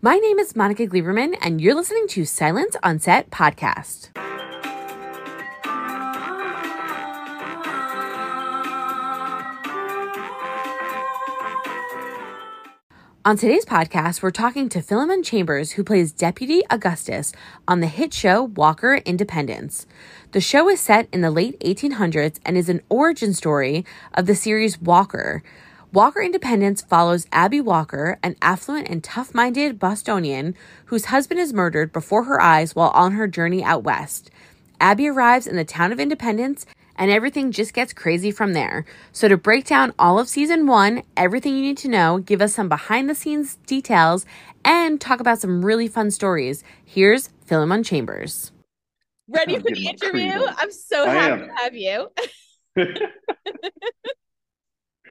My name is Monica Gleberman, and you're listening to Silence on Set podcast. On today's podcast, we're talking to Philemon Chambers, who plays Deputy Augustus on the hit show Walker Independence. The show is set in the late 1800s and is an origin story of the series Walker. Walker Independence follows Abby Walker, an affluent and tough minded Bostonian whose husband is murdered before her eyes while on her journey out west. Abby arrives in the town of Independence and everything just gets crazy from there. So, to break down all of season one, everything you need to know, give us some behind the scenes details, and talk about some really fun stories, here's Philemon Chambers. Ready for the interview? I'm so happy to have you.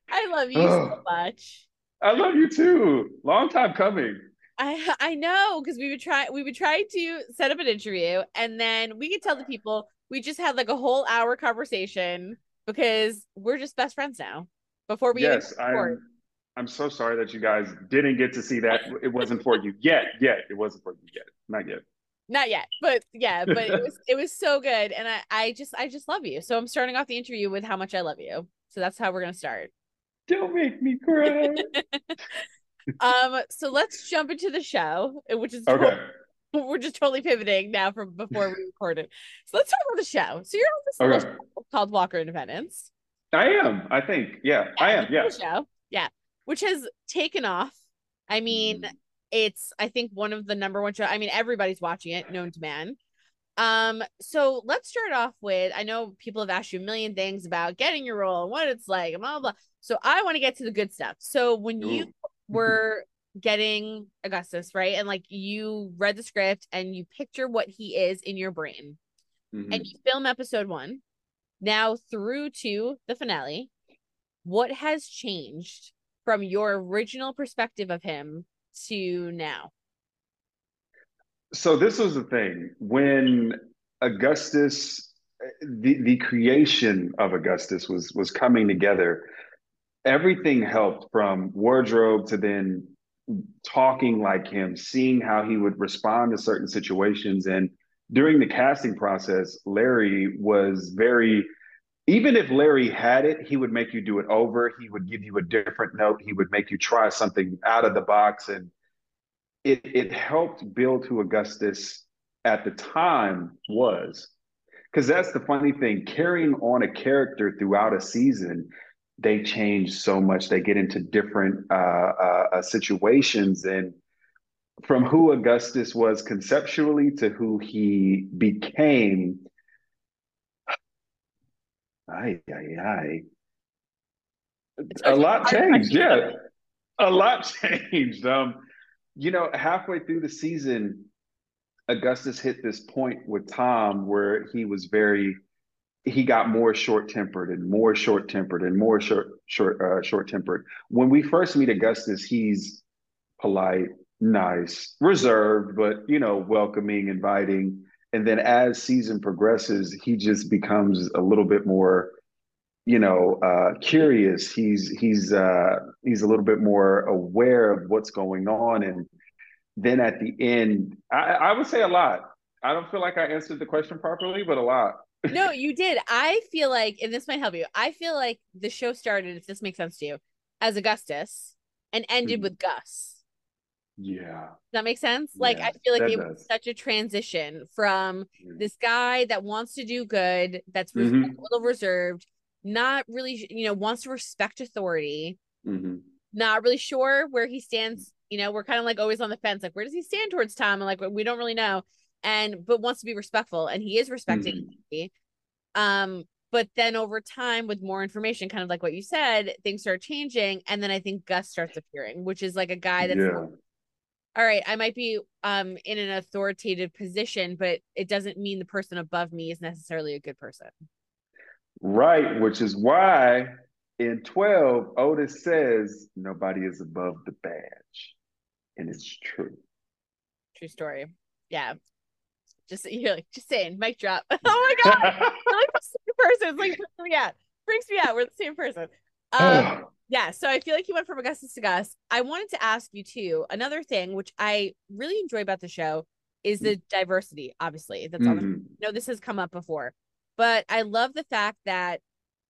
I love you oh, so much. I love you too. Long time coming. I I know because we would try we would try to set up an interview and then we could tell the people we just had like a whole hour conversation because we're just best friends now. Before we yes, I'm, I'm so sorry that you guys didn't get to see that. It wasn't for you yet. Yet it wasn't for you yet. Not yet. Not yet, but yeah, but it was it was so good, and I I just I just love you. So I'm starting off the interview with how much I love you. So that's how we're gonna start. Don't make me cry. um, so let's jump into the show, which is okay. Totally, we're just totally pivoting now from before we recorded. So let's talk about the show. So you're on this okay. show called Walker Independence. I am. I think. Yeah, yeah I am. Yeah. Show. Yeah, which has taken off. I mean, mm. it's I think one of the number one show. I mean, everybody's watching it, known to man. Um, so let's start off with I know people have asked you a million things about getting your role and what it's like, and blah blah. blah. So I want to get to the good stuff. So when Ooh. you were getting Augustus, right? And like you read the script and you picture what he is in your brain. Mm-hmm. And you film episode 1. Now through to the finale, what has changed from your original perspective of him to now? So this was the thing when Augustus the the creation of Augustus was was coming together everything helped from wardrobe to then talking like him, seeing how he would respond to certain situations. And during the casting process, Larry was very, even if Larry had it, he would make you do it over. He would give you a different note. He would make you try something out of the box. And it, it helped build who Augustus at the time was. Because that's the funny thing carrying on a character throughout a season they change so much. They get into different uh, uh, uh, situations, and from who Augustus was conceptually to who he became. Ay, ay, ay. A lot changed, yeah. A lot changed. Um, you know, halfway through the season, Augustus hit this point with Tom where he was very he got more short tempered and more short tempered and more short short uh, short tempered. When we first meet Augustus, he's polite, nice, reserved, but you know, welcoming, inviting. And then as season progresses, he just becomes a little bit more, you know, uh, curious. He's he's uh, he's a little bit more aware of what's going on, and then at the end, I, I would say a lot. I don't feel like I answered the question properly, but a lot no, you did. I feel like, and this might help you. I feel like the show started, if this makes sense to you, as Augustus and ended mm. with Gus. Yeah. Does that make sense? Yeah, like I feel like it does. was such a transition from mm. this guy that wants to do good, that's mm-hmm. a little reserved, not really, you know, wants to respect authority, mm-hmm. not really sure where he stands. You know, we're kind of like always on the fence, like where does he stand towards Tom? And like we don't really know and but wants to be respectful and he is respecting mm-hmm. um but then over time with more information kind of like what you said things start changing and then i think gus starts appearing which is like a guy that's yeah. all right i might be um in an authoritative position but it doesn't mean the person above me is necessarily a good person. Right which is why in 12 otis says nobody is above the badge and it's true. True story. Yeah just you're like just saying, mic drop. oh my god, we're like the same person. It's like out. Freaks me out. We're the same person. Um, Yeah, so I feel like you went from Augustus to Gus. I wanted to ask you too. Another thing which I really enjoy about the show is the diversity. Obviously, that's mm-hmm. on no, this has come up before, but I love the fact that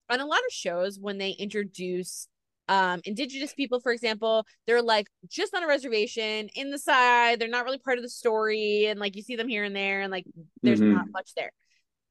on a lot of shows when they introduce um indigenous people for example they're like just on a reservation in the side they're not really part of the story and like you see them here and there and like there's mm-hmm. not much there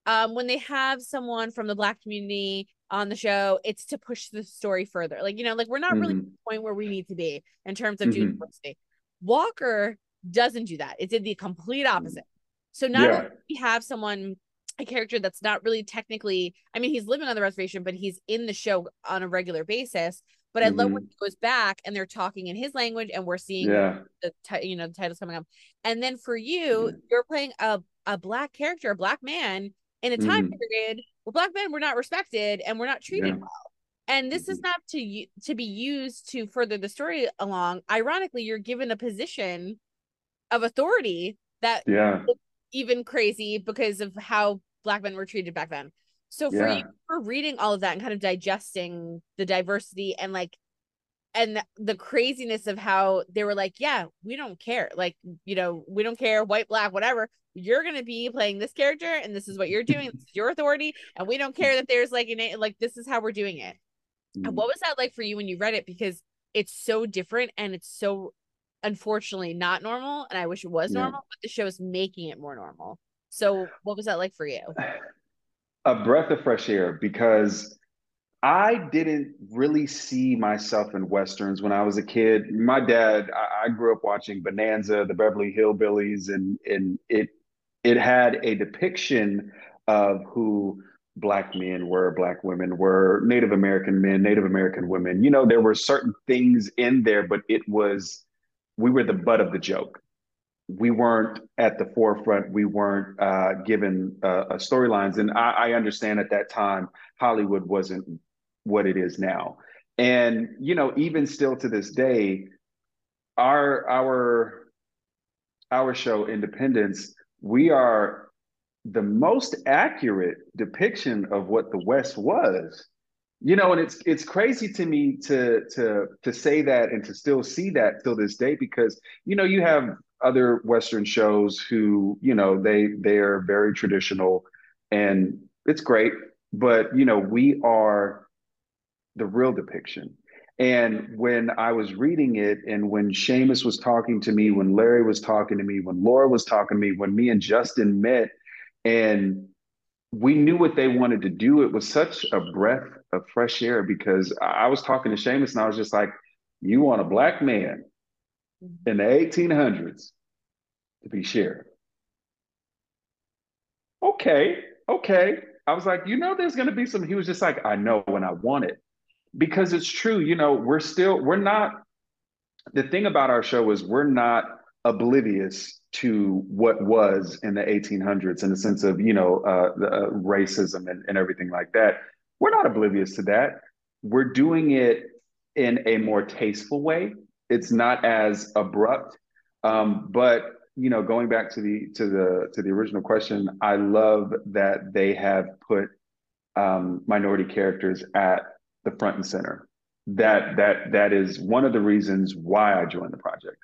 um when they have someone from the black community on the show it's to push the story further like you know like we're not mm-hmm. really at the point where we need to be in terms of mm-hmm. diversity walker doesn't do that it's in the complete opposite so not yeah. only we have someone a character that's not really technically i mean he's living on the reservation but he's in the show on a regular basis but I mm-hmm. love when he goes back and they're talking in his language and we're seeing yeah. the t- you know the titles coming up. And then for you, mm-hmm. you're playing a a black character, a black man in a time mm-hmm. period where black men were not respected and we're not treated yeah. well. And this is mm-hmm. not to to be used to further the story along. Ironically, you're given a position of authority that yeah even crazy because of how black men were treated back then. So for yeah. you for reading all of that and kind of digesting the diversity and like and the craziness of how they were like, yeah, we don't care. Like, you know, we don't care, white, black, whatever. You're gonna be playing this character, and this is what you're doing. this is your authority, and we don't care that there's like an like this is how we're doing it. Mm-hmm. what was that like for you when you read it? Because it's so different and it's so unfortunately not normal. And I wish it was yeah. normal, but the show is making it more normal. So what was that like for you? A breath of fresh air because I didn't really see myself in westerns when I was a kid. My dad, I, I grew up watching Bonanza, the Beverly Hillbillies, and and it it had a depiction of who black men were, black women were, Native American men, Native American women. You know, there were certain things in there, but it was we were the butt of the joke we weren't at the forefront. We weren't uh, given uh, uh, storylines, and I, I, understand at that time Hollywood wasn't what it is now. And you know, even still to this day, our our our show Independence, we are the most accurate depiction of what the West was. You know, and it's it's crazy to me to to to say that and to still see that till this day because you know you have other Western shows who, you know, they they are very traditional and it's great, but you know, we are the real depiction. And when I was reading it, and when Seamus was talking to me, when Larry was talking to me, when Laura was talking to me, when me and Justin met, and we knew what they wanted to do, it was such a breath of fresh air because I was talking to Seamus and I was just like, you want a black man. In the 1800s to be sheriff. Okay, okay. I was like, you know, there's going to be some. He was just like, I know when I want it. Because it's true, you know, we're still, we're not, the thing about our show is we're not oblivious to what was in the 1800s in the sense of, you know, uh, the, uh, racism and, and everything like that. We're not oblivious to that. We're doing it in a more tasteful way it's not as abrupt. Um, but you know, going back to the to the to the original question, I love that they have put um, minority characters at the front and center. That that that is one of the reasons why I joined the project.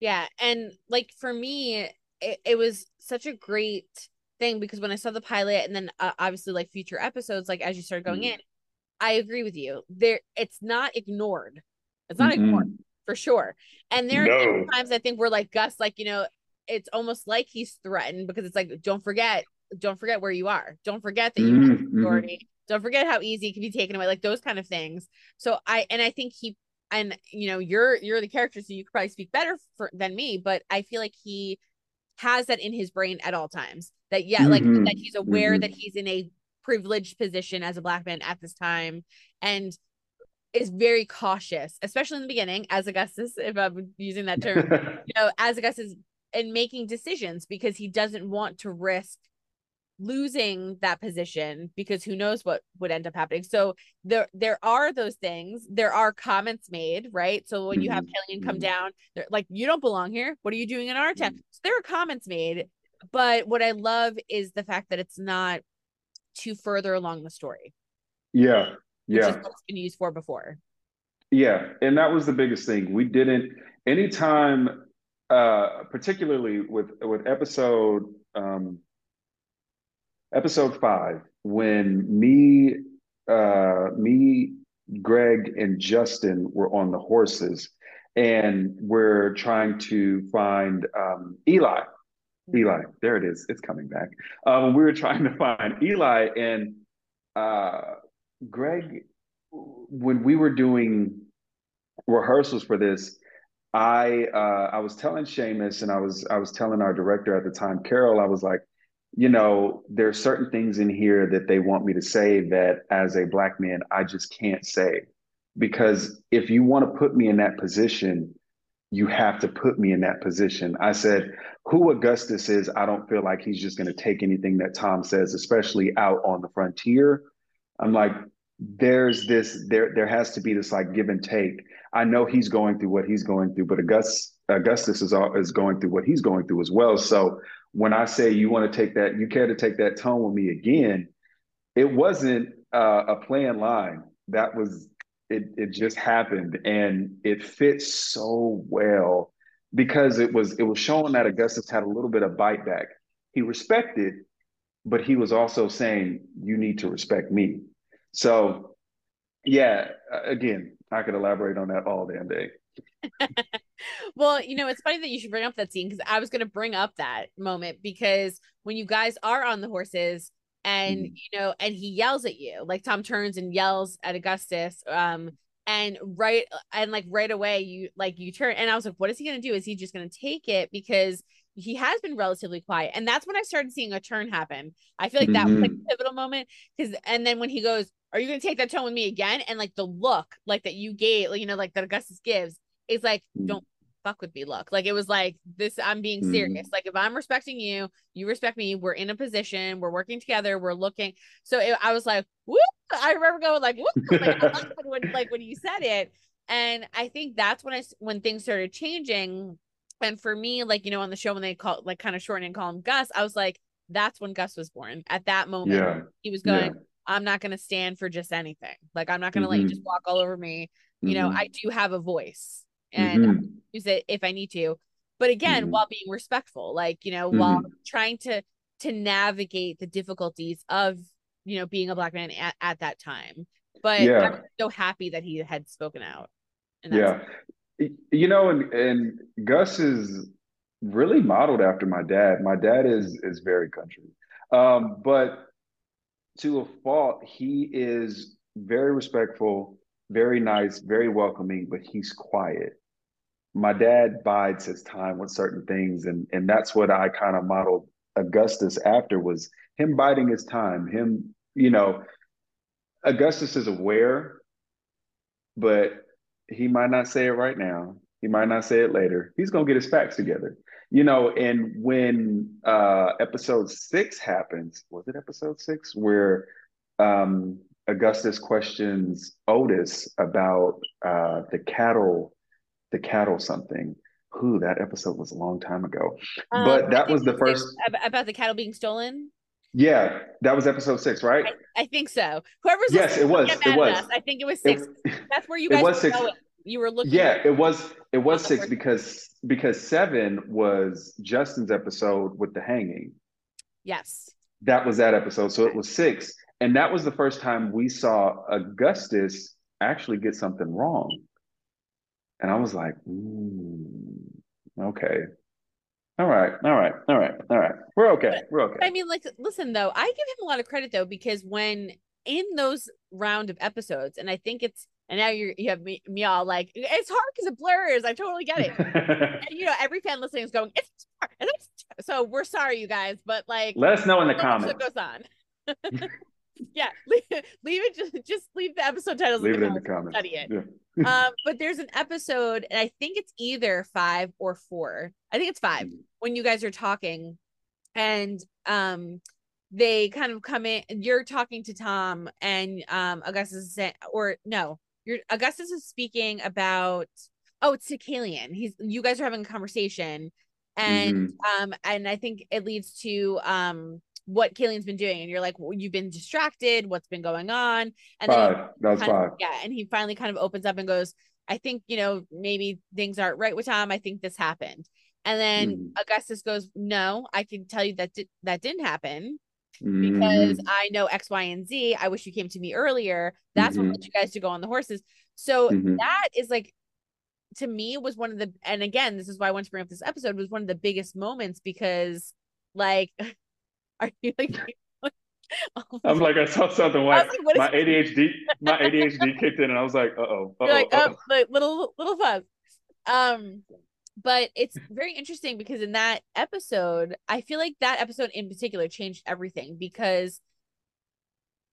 Yeah, and like for me, it, it was such a great thing because when I saw the pilot and then uh, obviously like future episodes, like as you started going mm. in, I agree with you. There, it's not ignored it's not mm-hmm. ignored for sure. And there no. are times I think we're like Gus, like, you know, it's almost like he's threatened because it's like, don't forget, don't forget where you are. Don't forget that you mm-hmm. have authority. Don't forget how easy it can be taken away, like those kind of things. So I and I think he and you know, you're you're the character, so you could probably speak better for, than me, but I feel like he has that in his brain at all times. That yeah, mm-hmm. like that he's aware mm-hmm. that he's in a privileged position as a black man at this time and is very cautious, especially in the beginning, as Augustus, if I'm using that term, you know, as Augustus in making decisions because he doesn't want to risk losing that position because who knows what would end up happening. So there there are those things. There are comments made, right? So when you have mm-hmm. Calian come mm-hmm. down, they're like, you don't belong here. What are you doing in our town? Mm-hmm. So there are comments made. But what I love is the fact that it's not too further along the story. Yeah, which yeah. is what it's been used for before. Yeah, and that was the biggest thing. We didn't anytime, uh, particularly with with episode um, episode five, when me, uh, me, Greg, and Justin were on the horses, and we're trying to find um, Eli. Eli, there it is. It's coming back. Um, we were trying to find Eli, and uh, Greg when we were doing rehearsals for this, I uh, I was telling Seamus and I was I was telling our director at the time, Carol, I was like, you know, there are certain things in here that they want me to say that as a black man, I just can't say. Because if you want to put me in that position, you have to put me in that position. I said, who Augustus is, I don't feel like he's just going to take anything that Tom says, especially out on the frontier. I'm like, there's this there there has to be this like give and take. I know he's going through what he's going through, but Augustus Augustus is all, is going through what he's going through as well. So when I say you want to take that, you care to take that tone with me again, it wasn't uh, a planned line. That was it. It just happened, and it fits so well because it was it was showing that Augustus had a little bit of bite back. He respected, but he was also saying, "You need to respect me." So, yeah, again, I could elaborate on that all damn day. well, you know, it's funny that you should bring up that scene because I was going to bring up that moment because when you guys are on the horses and mm. you know, and he yells at you, like Tom turns and yells at Augustus, um, and right and like right away you like you turn and I was like, what is he going to do? Is he just going to take it because he has been relatively quiet, and that's when I started seeing a turn happen. I feel like that mm-hmm. was like mm-hmm. a pivotal moment because, and then when he goes, are you going to take that tone with me again? And like the look, like that you gave, you know, like that Augustus gives, is like, mm. don't fuck with me look. Like it was like this, I'm being mm. serious. Mm. Like if I'm respecting you, you respect me. We're in a position, we're working together, we're looking. So it, I was like, whoop. I remember going like, whoop, like, when, like when you said it. And I think that's when I, when things started changing. And for me, like, you know, on the show when they call like kind of shorten and call him Gus, I was like, that's when Gus was born. At that moment, yeah. he was going, yeah I'm not going to stand for just anything. Like I'm not going to mm-hmm. let you just walk all over me. You mm-hmm. know, I do have a voice and mm-hmm. use it if I need to. But again, mm-hmm. while being respectful, like, you know, while mm-hmm. trying to to navigate the difficulties of, you know, being a black man at, at that time. But yeah. I'm so happy that he had spoken out. yeah. You know, and and Gus is really modeled after my dad. My dad is is very country. Um, but to a fault, he is very respectful, very nice, very welcoming, but he's quiet. My dad bides his time with certain things, and and that's what I kind of modeled Augustus after was him biding his time. Him, you know, Augustus is aware, but he might not say it right now. He might not say it later. He's gonna get his facts together. You know and when uh episode six happens was it episode six? Where um augustus questions otis about uh the cattle the cattle something. Who that episode was a long time ago. Um, but that was the first about the cattle being stolen yeah that was episode six right? I, I think so. Whoever's yes it was it was. I think it was six. it, that's where you guys it was six. going. You were looking yeah it was it was six because because seven was justin's episode with the hanging. Yes. That was that episode so it was six. And that was the first time we saw augustus actually get something wrong. And i was like okay all right all right all right all right we're okay we're okay i mean like listen though i give him a lot of credit though because when in those round of episodes and i think it's and now you're you have me, me all like it's hard because it blurs. I totally get it. and you know, every fan listening is going, it's hard. And it's, so we're sorry, you guys, but like let us know in the comments. What goes on. yeah, leave, leave, it just just leave the episode titles leave in it in the comments. Study it. Yeah. Um, but there's an episode, and I think it's either five or four. I think it's five mm-hmm. when you guys are talking, and um they kind of come in you're talking to tom and um augustus is saying or no you're Augustus is speaking about oh it's Calian. He's you guys are having a conversation and mm-hmm. um and I think it leads to um what Calian's been doing, and you're like, well, you've been distracted. What's been going on? And five. Then that's five. Of, yeah, and he finally kind of opens up and goes, "I think you know maybe things aren't right with Tom. I think this happened." And then mm. Augustus goes, "No, I can tell you that di- that didn't happen." Because mm. I know X, Y, and Z. I wish you came to me earlier. That's mm-hmm. what led you guys to go on the horses. So mm-hmm. that is like to me was one of the and again this is why i want to bring up this episode was one of the biggest moments because like are you like I'm like, I saw something like, like my ADHD, my ADHD kicked in, and I was like, uh oh, like, oh, like little little fuzz. Um, but it's very interesting because in that episode, I feel like that episode in particular changed everything because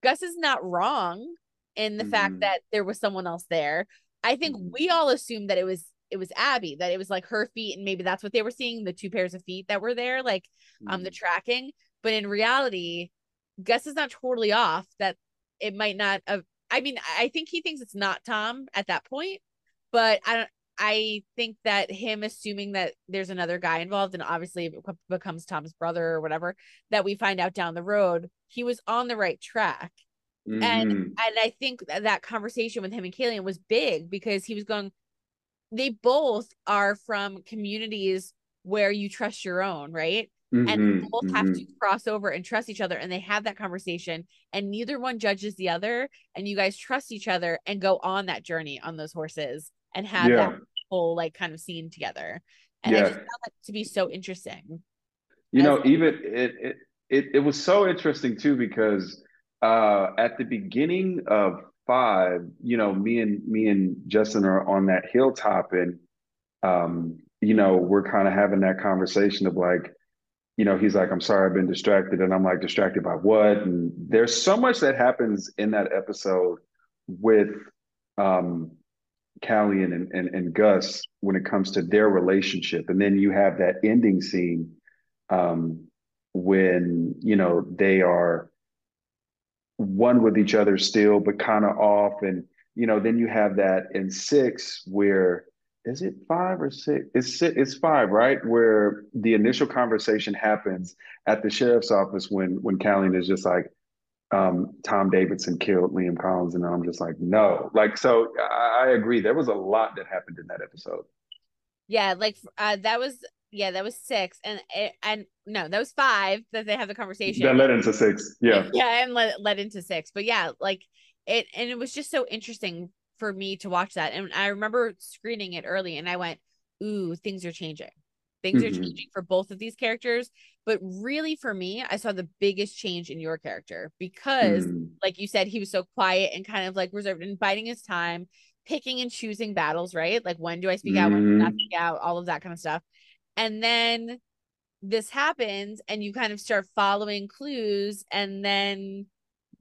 Gus is not wrong in the mm. fact that there was someone else there. I think mm. we all assumed that it was it was Abby, that it was like her feet, and maybe that's what they were seeing, the two pairs of feet that were there, like mm. um the mm. tracking. But in reality, Gus is not totally off that it might not have I mean, I think he thinks it's not Tom at that point, but I don't I think that him assuming that there's another guy involved and obviously it becomes Tom's brother or whatever that we find out down the road, he was on the right track. Mm-hmm. And and I think that, that conversation with him and Calian was big because he was going they both are from communities where you trust your own, right? Mm-hmm, and both mm-hmm. have to cross over and trust each other and they have that conversation and neither one judges the other and you guys trust each other and go on that journey on those horses and have yeah. that whole like kind of scene together and yeah. i just found that to be so interesting you know even it, it it it was so interesting too because uh at the beginning of five you know me and me and justin are on that hilltop and um you know we're kind of having that conversation of like you know, he's like, I'm sorry, I've been distracted. And I'm like, distracted by what? And there's so much that happens in that episode with um, Calian and, and, and Gus when it comes to their relationship. And then you have that ending scene um, when, you know, they are one with each other still, but kind of off. And, you know, then you have that in six where is it five or six? It's it's five, right? Where the initial conversation happens at the sheriff's office when when Calian is just like, um, Tom Davidson killed Liam Collins, and I'm just like, no, like so. I, I agree. There was a lot that happened in that episode. Yeah, like uh, that was yeah, that was six, and and no, that was five that they have the conversation. That led into six. Yeah, yeah, and led led into six. But yeah, like it, and it was just so interesting for me to watch that. And I remember screening it early and I went, ooh, things are changing. Things mm-hmm. are changing for both of these characters. But really, for me, I saw the biggest change in your character because, mm. like you said, he was so quiet and kind of like reserved and biding his time, picking and choosing battles, right? Like, when do I speak mm. out? When do I not mm-hmm. speak out? All of that kind of stuff. And then this happens, and you kind of start following clues, and then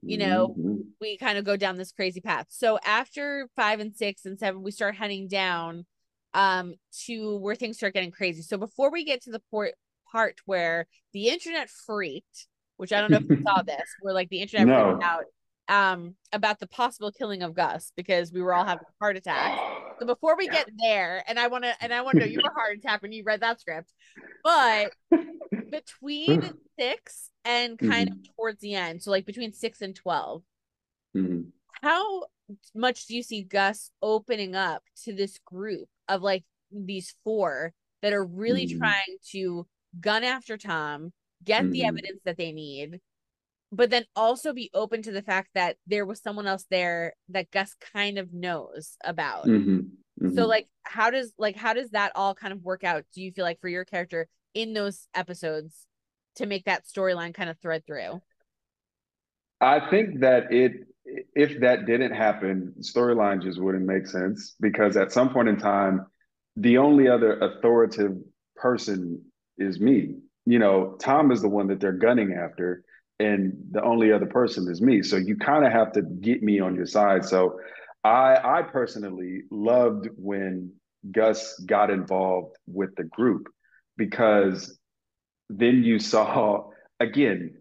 you know mm-hmm. we kind of go down this crazy path so after five and six and seven we start heading down um to where things start getting crazy so before we get to the port part where the internet freaked which i don't know if you saw this where like the internet no. freaked out um about the possible killing of gus because we were all having heart attacks so before we get there and i want to and i want to know you were heart attack when you read that script but between six and kind mm-hmm. of towards the end. So like between six and 12 mm-hmm. How much do you see Gus opening up to this group of like these four that are really mm-hmm. trying to gun after Tom, get the mm-hmm. evidence that they need, but then also be open to the fact that there was someone else there that Gus kind of knows about. Mm-hmm. Mm-hmm. So like how does like how does that all kind of work out? Do you feel like for your character in those episodes to make that storyline kind of thread through? I think that it if that didn't happen, storyline just wouldn't make sense because at some point in time, the only other authoritative person is me. You know, Tom is the one that they're gunning after, and the only other person is me. So you kind of have to get me on your side. So I I personally loved when Gus got involved with the group because then you saw again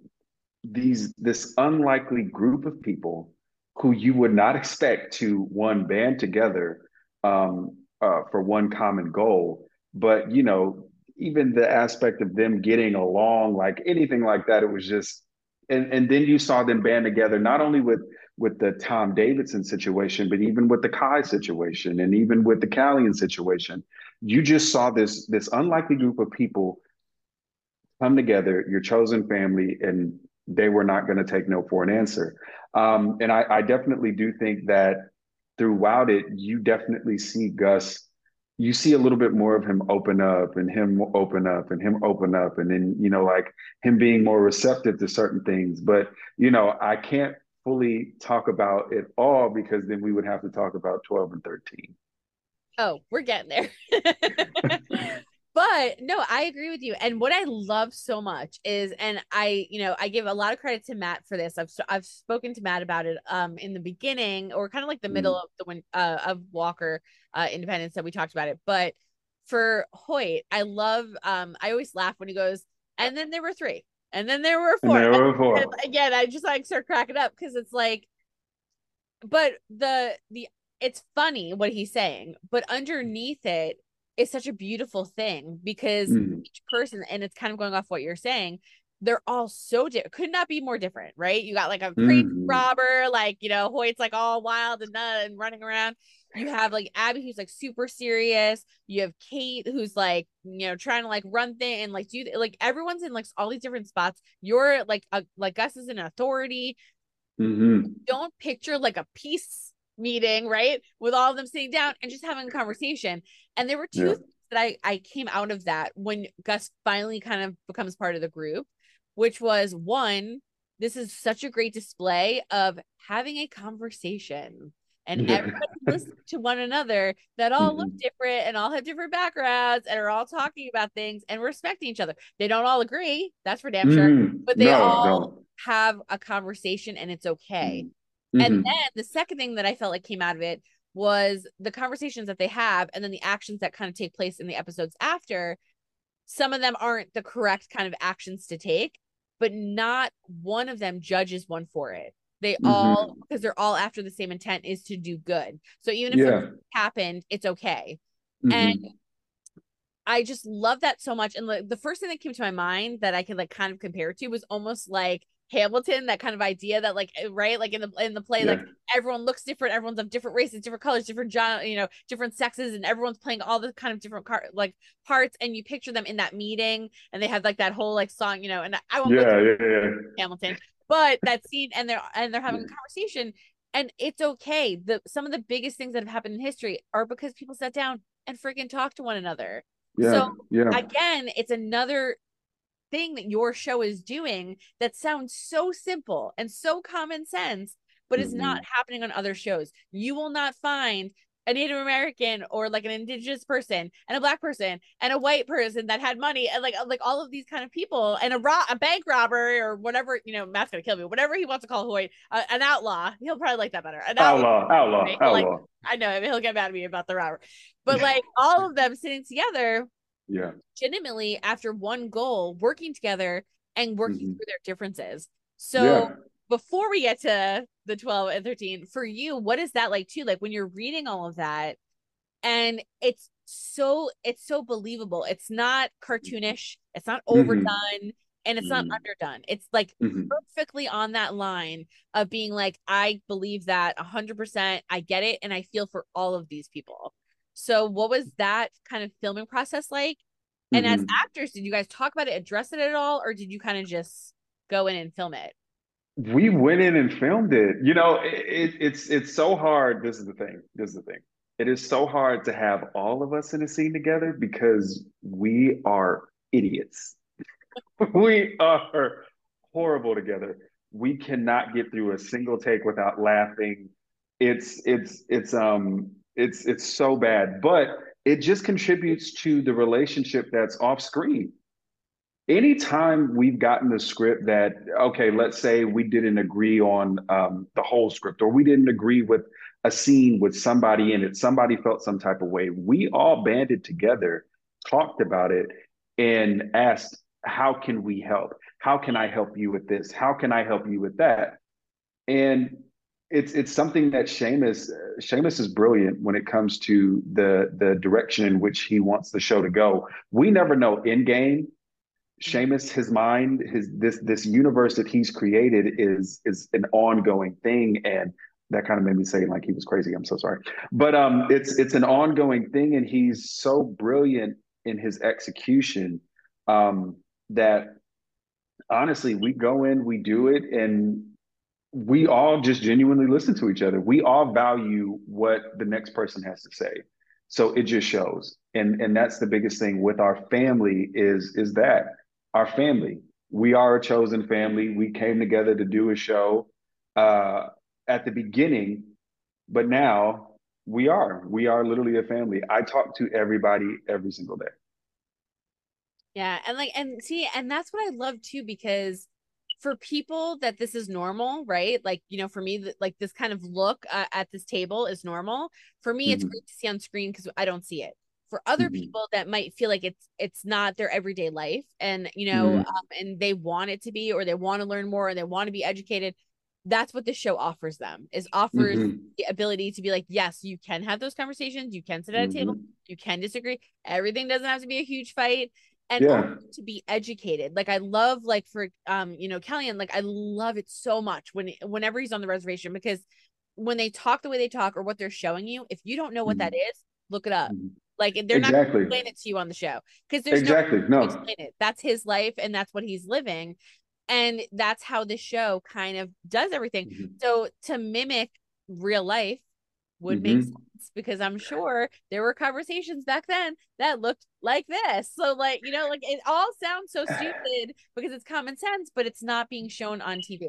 these this unlikely group of people who you would not expect to one band together um, uh, for one common goal but you know even the aspect of them getting along like anything like that it was just and and then you saw them band together not only with with the Tom Davidson situation, but even with the Kai situation, and even with the Calian situation, you just saw this this unlikely group of people come together, your chosen family, and they were not going to take no for an answer. Um, and I, I definitely do think that throughout it, you definitely see Gus you see a little bit more of him open up and him open up and him open up and then you know like him being more receptive to certain things but you know i can't fully talk about it all because then we would have to talk about 12 and 13 oh we're getting there. But no i agree with you. And what i love so much is and i you know i give a lot of credit to matt for this. I've i've spoken to matt about it um in the beginning or kind of like the mm. middle of the when uh of walker uh independence that we talked about it. But for hoyt i love um i always laugh when he goes and then there were three and then there were four, there were four. And again i just like start cracking up because it's like but the the it's funny what he's saying but underneath it is such a beautiful thing because mm. each person, and it's kind of going off what you're saying, they're all so different. Could not be more different, right? You got like a crazy mm. robber, like you know, Hoyt's like all wild and nut and running around. You have like Abby, who's like super serious. You have Kate, who's like you know trying to like run thing and like do like everyone's in like all these different spots. You're like a, like Gus is an authority. Mm-hmm. Don't picture like a peace meeting, right? With all of them sitting down and just having a conversation. And there were two yeah. that I I came out of that when Gus finally kind of becomes part of the group, which was one, this is such a great display of having a conversation and yeah. everybody listen to one another that all mm-hmm. look different and all have different backgrounds and are all talking about things and respecting each other. They don't all agree, that's for damn sure, mm-hmm. but they no, all no. have a conversation and it's okay. Mm-hmm. Mm-hmm. And then the second thing that I felt like came out of it was the conversations that they have and then the actions that kind of take place in the episodes after. Some of them aren't the correct kind of actions to take, but not one of them judges one for it. They mm-hmm. all because they're all after the same intent is to do good. So even if yeah. it happened, it's okay. Mm-hmm. And I just love that so much. And the, the first thing that came to my mind that I could like kind of compare to was almost like Hamilton, that kind of idea that like eh, right, like in the in the play, yeah. like everyone looks different, everyone's of different races, different colors, different genre, you know, different sexes, and everyone's playing all the kind of different car- like parts, and you picture them in that meeting, and they have like that whole like song, you know, and I won't yeah, yeah, yeah. Hamilton, but that scene, and they're and they're having a conversation, and it's okay. The some of the biggest things that have happened in history are because people sat down and freaking talked to one another. Yeah, so yeah. again, it's another thing that your show is doing that sounds so simple and so common sense, but mm-hmm. is not happening on other shows. You will not find a Native American or like an indigenous person and a black person and a white person that had money and like like all of these kind of people and a ro- a bank robber or whatever you know Matt's gonna kill me whatever he wants to call Hoyt uh, an outlaw he'll probably like that better an outlaw outlaw outlaw, right? outlaw. Like, I know he'll get mad at me about the robber but like all of them sitting together yeah legitimately after one goal working together and working mm-hmm. through their differences so yeah. before we get to the 12 and 13 for you what is that like too like when you're reading all of that and it's so it's so believable it's not cartoonish it's not mm-hmm. overdone mm-hmm. and it's mm-hmm. not underdone it's like mm-hmm. perfectly on that line of being like i believe that 100% i get it and i feel for all of these people so, what was that kind of filming process like? And mm-hmm. as actors, did you guys talk about it, address it at all, or did you kind of just go in and film it? We went in and filmed it. You know, it, it, it's it's so hard. This is the thing. This is the thing. It is so hard to have all of us in a scene together because we are idiots. we are horrible together. We cannot get through a single take without laughing. It's it's it's um it's it's so bad, but it just contributes to the relationship that's off screen. Anytime we've gotten the script that okay, let's say we didn't agree on um, the whole script, or we didn't agree with a scene with somebody in it, somebody felt some type of way. We all banded together, talked about it, and asked, "How can we help? How can I help you with this? How can I help you with that?" And it's it's something that Seamus Seamus is brilliant when it comes to the the direction in which he wants the show to go. We never know in game Seamus, his mind, his this this universe that he's created is is an ongoing thing, and that kind of made me say like he was crazy. I'm so sorry, but um, it's it's an ongoing thing, and he's so brilliant in his execution um, that honestly, we go in, we do it, and we all just genuinely listen to each other. We all value what the next person has to say. So it just shows. And and that's the biggest thing with our family is is that our family. We are a chosen family. We came together to do a show uh, at the beginning, but now we are. We are literally a family. I talk to everybody every single day. Yeah, and like and see, and that's what I love too because for people that this is normal, right? Like, you know, for me, like this kind of look uh, at this table is normal. For me, mm-hmm. it's great to see on screen because I don't see it. For other mm-hmm. people that might feel like it's it's not their everyday life, and you know, mm-hmm. um, and they want it to be, or they want to learn more, or they want to be educated. That's what the show offers them is offers mm-hmm. the ability to be like, yes, you can have those conversations, you can sit at a table, mm-hmm. you can disagree. Everything doesn't have to be a huge fight and yeah. to be educated. Like I love like for um you know Calian like I love it so much when whenever he's on the reservation because when they talk the way they talk or what they're showing you, if you don't know what mm-hmm. that is, look it up. Mm-hmm. Like they're exactly. not going to explain it to you on the show because there's exactly no, no. explain it. That's his life and that's what he's living, and that's how the show kind of does everything. Mm-hmm. So to mimic real life would mm-hmm. make sense because I'm sure there were conversations back then that looked like this. So, like, you know, like it all sounds so stupid because it's common sense, but it's not being shown on TV.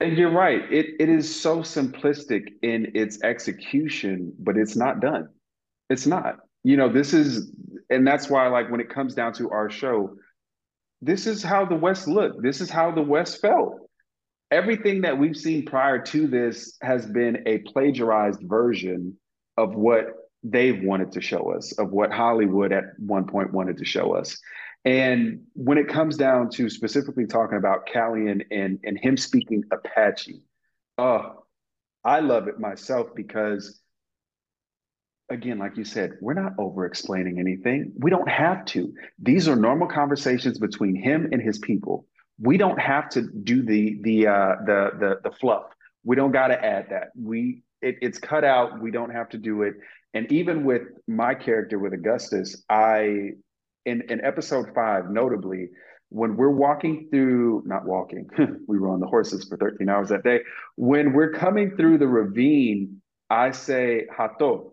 And you're right. It it is so simplistic in its execution, but it's not done. It's not. You know, this is and that's why like when it comes down to our show, this is how the West looked. This is how the West felt everything that we've seen prior to this has been a plagiarized version of what they've wanted to show us, of what Hollywood at one point wanted to show us. And when it comes down to specifically talking about Calian and, and him speaking Apache, oh, I love it myself because, again, like you said, we're not over explaining anything. We don't have to. These are normal conversations between him and his people. We don't have to do the the uh, the the the fluff. We don't got to add that. We it, it's cut out. We don't have to do it. And even with my character with Augustus, I in in episode five, notably, when we're walking through, not walking, we were on the horses for 13 hours that day. When we're coming through the ravine, I say hato,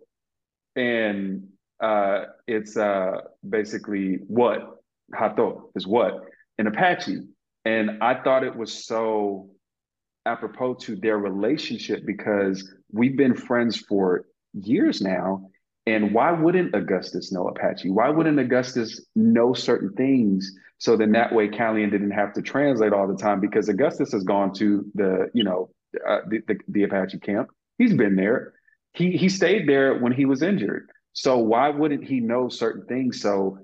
and uh, it's uh, basically what hato is what in Apache. And I thought it was so apropos to their relationship because we've been friends for years now. And why wouldn't Augustus know Apache? Why wouldn't Augustus know certain things? So then that way Calian didn't have to translate all the time because Augustus has gone to the, you know, uh, the, the, the Apache camp. He's been there. He he stayed there when he was injured. So why wouldn't he know certain things? So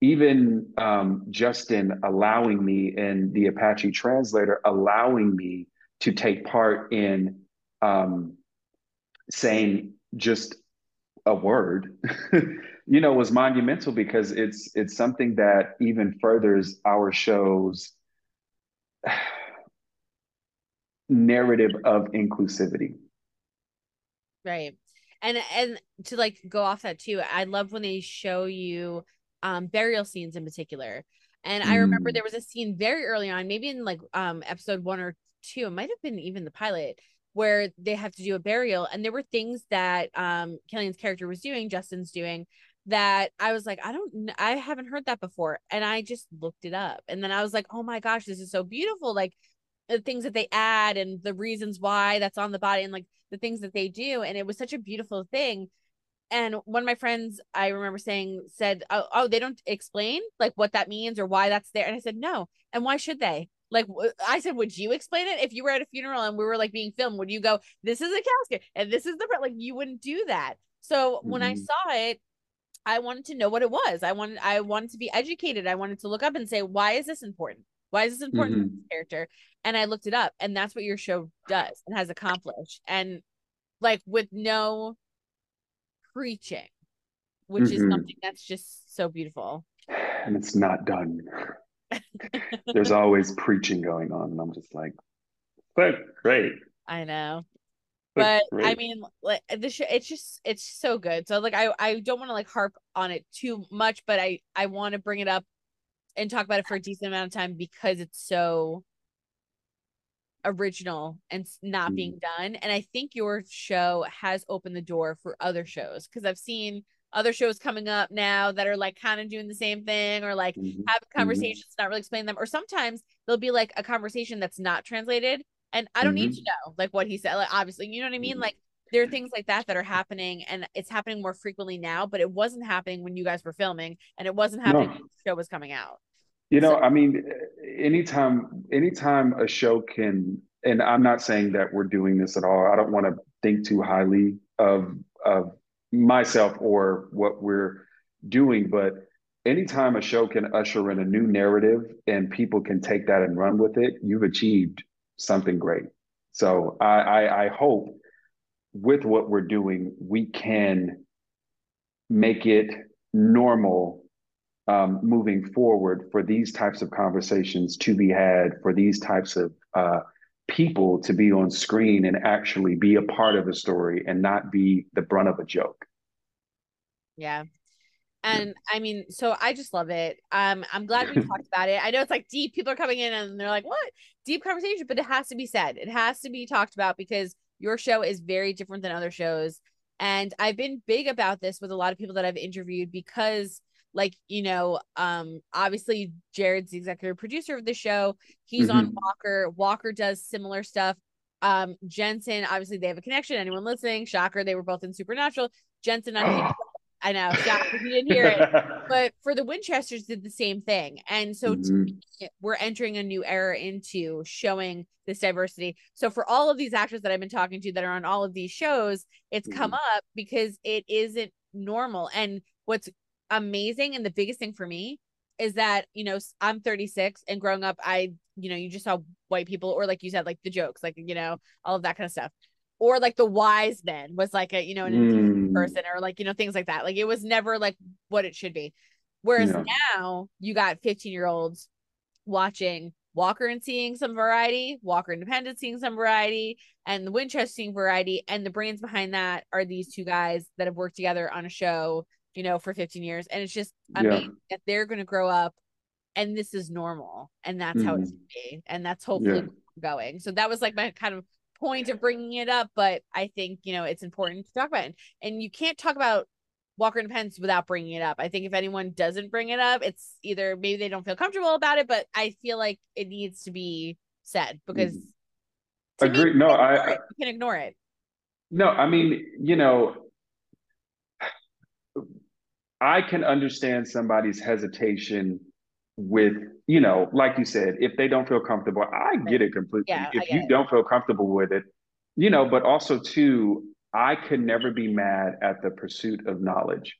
even um, Justin allowing me and the Apache translator allowing me to take part in um, saying just a word you know was monumental because it's it's something that even furthers our show's narrative of inclusivity right. And and to like go off that too i love when they show you um burial scenes in particular. And i remember mm. there was a scene very early on maybe in like um episode one or two it might have been even the pilot where they have to do a burial and there were things that um Calian's character was doing Justin's doing that I was like I don't I haven't heard that before. And I just looked it up and then I was like oh my gosh this is so beautiful. Like the things that they add and the reasons why that's on the body and like the things that they do and it was such a beautiful thing and one of my friends i remember saying said oh, oh, they don't explain like what that means or why that's there and i said no and why should they like I said, would you explain it if you were at a funeral and we were like being filmed? Would you go, "This is a casket and this is the like"? You wouldn't do that. So mm-hmm. when I mm-hmm. saw it, I wanted to know what it was. I wanted I wanted to be educated. I wanted to look up and say, why is this important? Why is this important mm-hmm. this character? And I looked it up, and that's what your show does and has accomplished. And like with no preaching, which mm-hmm. is something that's just so beautiful. And it's not done. there's always preaching going on, and I'm just like, but great. I know. But I mean, like the show, it's just it's so good. So like, I I don't want to like harp on it too much, but I I want to bring it up and talk about it for a decent amount of time because it's so original and not being mm. done. And I think your show has opened the door for other shows because I've seen other shows coming up now that are like kind of doing the same thing or like mm-hmm. have mm-hmm. conversations, mm-hmm. not really explain them. Or sometimes there'll be like a conversation that's not translated and I don't mm-hmm. need to know like what he said. Like obviously, you know what I mean? Mm-hmm. Like there are things like that that are happening and it's happening more frequently now, but it wasn't happening when you guys were filming and it wasn't happening no. when the show was coming out. You know, so- I mean, anytime anytime a show can and I'm not saying that we're doing this at all. I don't want to think too highly of of myself or what we're doing, but anytime a show can usher in a new narrative and people can take that and run with it, you've achieved something great. So I, I, I hope with what we're doing, we can make it normal um, moving forward for these types of conversations to be had, for these types of uh, people to be on screen and actually be a part of the story and not be the brunt of a joke. Yeah. And I mean, so I just love it. Um, I'm glad we talked about it. I know it's like deep. People are coming in and they're like, "What deep conversation?" But it has to be said. It has to be talked about because your show is very different than other shows. And I've been big about this with a lot of people that I've interviewed because like you know um obviously jared's the executive producer of the show he's mm-hmm. on walker walker does similar stuff um jensen obviously they have a connection anyone listening shocker they were both in supernatural jensen on I know, shocker you didn't hear it. but for the Winchesters did the same thing. And so mm-hmm. me, we're entering a new era into showing this diversity. So for all of these actors that I've been talking to that are on all of these shows, it's mm-hmm. come up because it isn't normal. And what's amazing and the biggest thing for me is that you know i'm 36 and growing up i you know you just saw white people or like you said like the jokes like you know all of that kind of stuff or like the wise men was like a you know an mm. person or like you know things like that like it was never like what it should be whereas yeah. now you got 15 year olds watching walker and seeing some variety walker independent seeing some variety and the winchester seeing variety and the brains behind that are these two guys that have worked together on a show you know, for 15 years. And it's just, I yeah. mean, that they're going to grow up and this is normal. And that's mm-hmm. how it's mm-hmm. be. And that's hopefully yeah. going. So that was like my kind of point of bringing it up. But I think, you know, it's important to talk about it. And you can't talk about Walker Independence without bringing it up. I think if anyone doesn't bring it up, it's either maybe they don't feel comfortable about it, but I feel like it needs to be said because. Mm-hmm. Agree. Me, no, I, you can ignore it. No, I mean, you know, I can understand somebody's hesitation with, you know, like you said, if they don't feel comfortable, I get it completely. Yeah, if you it. don't feel comfortable with it, you know, but also too, I could never be mad at the pursuit of knowledge.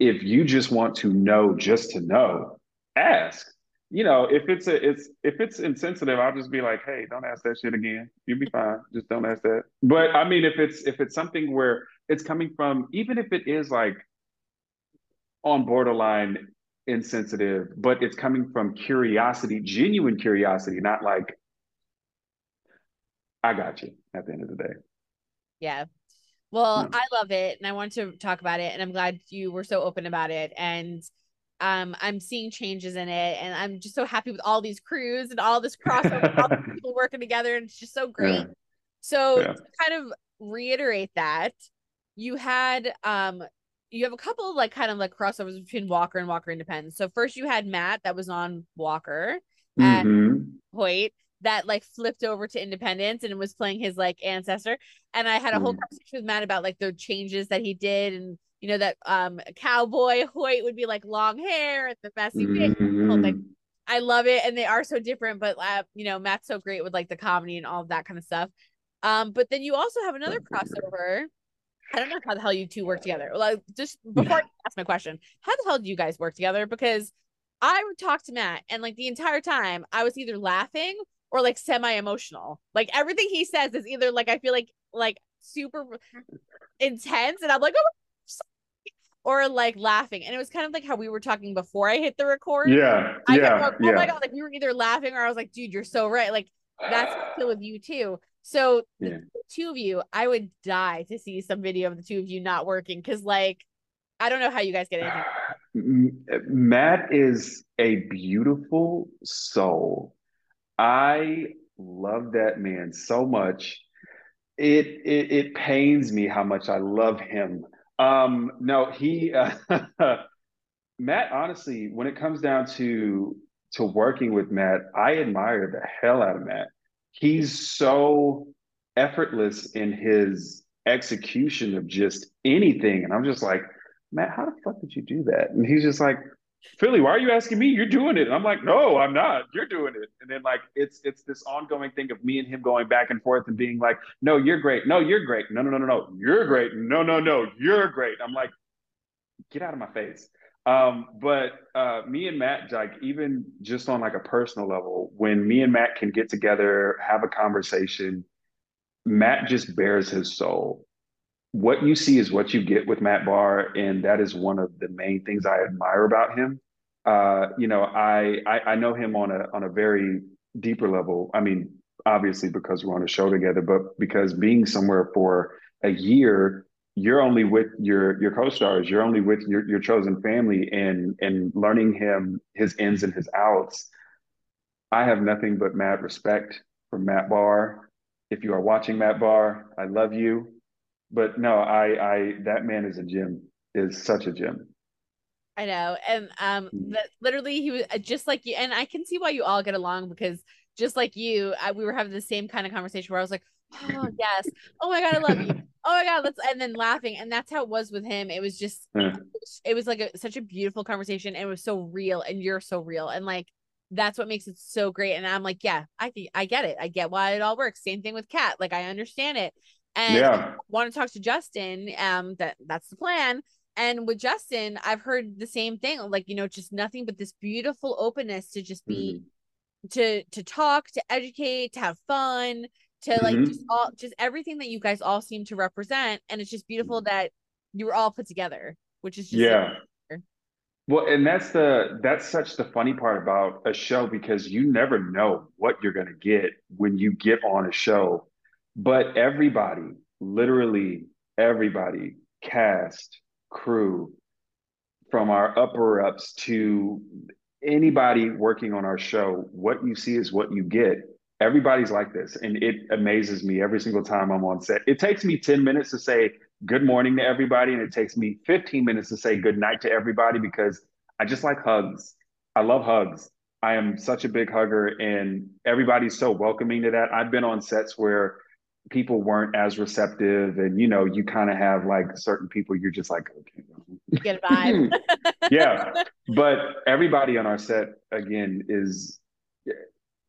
If you just want to know just to know, ask. You know, if it's a it's if it's insensitive, I'll just be like, hey, don't ask that shit again. You'll be fine. Just don't ask that. But I mean, if it's if it's something where it's coming from, even if it is like on borderline insensitive, but it's coming from curiosity, genuine curiosity, not like, I got you at the end of the day. Yeah. Well, I love it and I want to talk about it and I'm glad you were so open about it and um I'm seeing changes in it and I'm just so happy with all these crews and all this crossover all the people working together and it's just so great. Yeah. So yeah. to kind of reiterate that you had um you have a couple of like kind of like crossovers between Walker and Walker Independence. So first you had Matt that was on Walker and mm-hmm. Hoyt that like flipped over to Independence and was playing his like ancestor. And I had a whole mm-hmm. conversation with Matt about like the changes that he did and you know that um cowboy Hoyt would be like long hair and the messy mm-hmm. like I love it and they are so different but uh, you know Matt's so great with like the comedy and all of that kind of stuff. Um but then you also have another crossover I don't know how the hell you two work together. Like, just before I ask my question, how the hell do you guys work together? Because I would talk to Matt, and like the entire time, I was either laughing or like semi emotional. Like everything he says is either like I feel like like super intense, and I'm like, oh, or like laughing. And it was kind of like how we were talking before I hit the record. Yeah. I yeah. Going, oh yeah. my God. Like we were either laughing or I was like, dude, you're so right. Like that's still with you too. So yeah. the two of you, I would die to see some video of the two of you not working because like I don't know how you guys get anything. Matt is a beautiful soul. I love that man so much. It it, it pains me how much I love him. Um, no, he uh, Matt. Honestly, when it comes down to to working with Matt, I admire the hell out of Matt. He's so effortless in his execution of just anything, and I'm just like, Matt, how the fuck did you do that? And he's just like, Philly, why are you asking me? You're doing it. And I'm like, no, I'm not. You're doing it. And then like it's it's this ongoing thing of me and him going back and forth and being like, no, you're great. No, you're great. No, no, no, no, no. You're great. No, no, no, you're great. I'm like, get out of my face. Um, but uh, me and Matt, like even just on like a personal level, when me and Matt can get together, have a conversation, Matt just bears his soul what you see is what you get with Matt Barr, and that is one of the main things I admire about him. Uh, you know, I, I, I know him on a on a very deeper level. I mean, obviously because we're on a show together, but because being somewhere for a year, you're only with your your co-stars, you're only with your your chosen family, and and learning him his ins and his outs. I have nothing but mad respect for Matt Barr. If you are watching Matt Barr, I love you but no, I, I, that man is a gem, is such a gem. I know. And um, mm. that literally he was uh, just like you. And I can see why you all get along because just like you, I, we were having the same kind of conversation where I was like, oh, yes. Oh my God, I love you. Oh my God, let's, and then laughing. And that's how it was with him. It was just, yeah. it was like a, such a beautiful conversation. And it was so real. And you're so real. And like, that's what makes it so great. And I'm like, yeah, I I get it. I get why it all works. Same thing with Kat. Like I understand it and yeah. want to talk to Justin. Um, that that's the plan. And with Justin, I've heard the same thing. Like you know, just nothing but this beautiful openness to just be, mm-hmm. to to talk, to educate, to have fun, to mm-hmm. like just all just everything that you guys all seem to represent. And it's just beautiful mm-hmm. that you were all put together, which is just yeah. well, and that's the that's such the funny part about a show because you never know what you're gonna get when you get on a show but everybody, literally everybody, cast, crew, from our upper ups to anybody working on our show, what you see is what you get. Everybody's like this. And it amazes me every single time I'm on set. It takes me 10 minutes to say good morning to everybody, and it takes me 15 minutes to say good night to everybody because I just like hugs. I love hugs. I am such a big hugger, and everybody's so welcoming to that. I've been on sets where people weren't as receptive and you know you kind of have like certain people you're just like okay get a vibe yeah but everybody on our set again is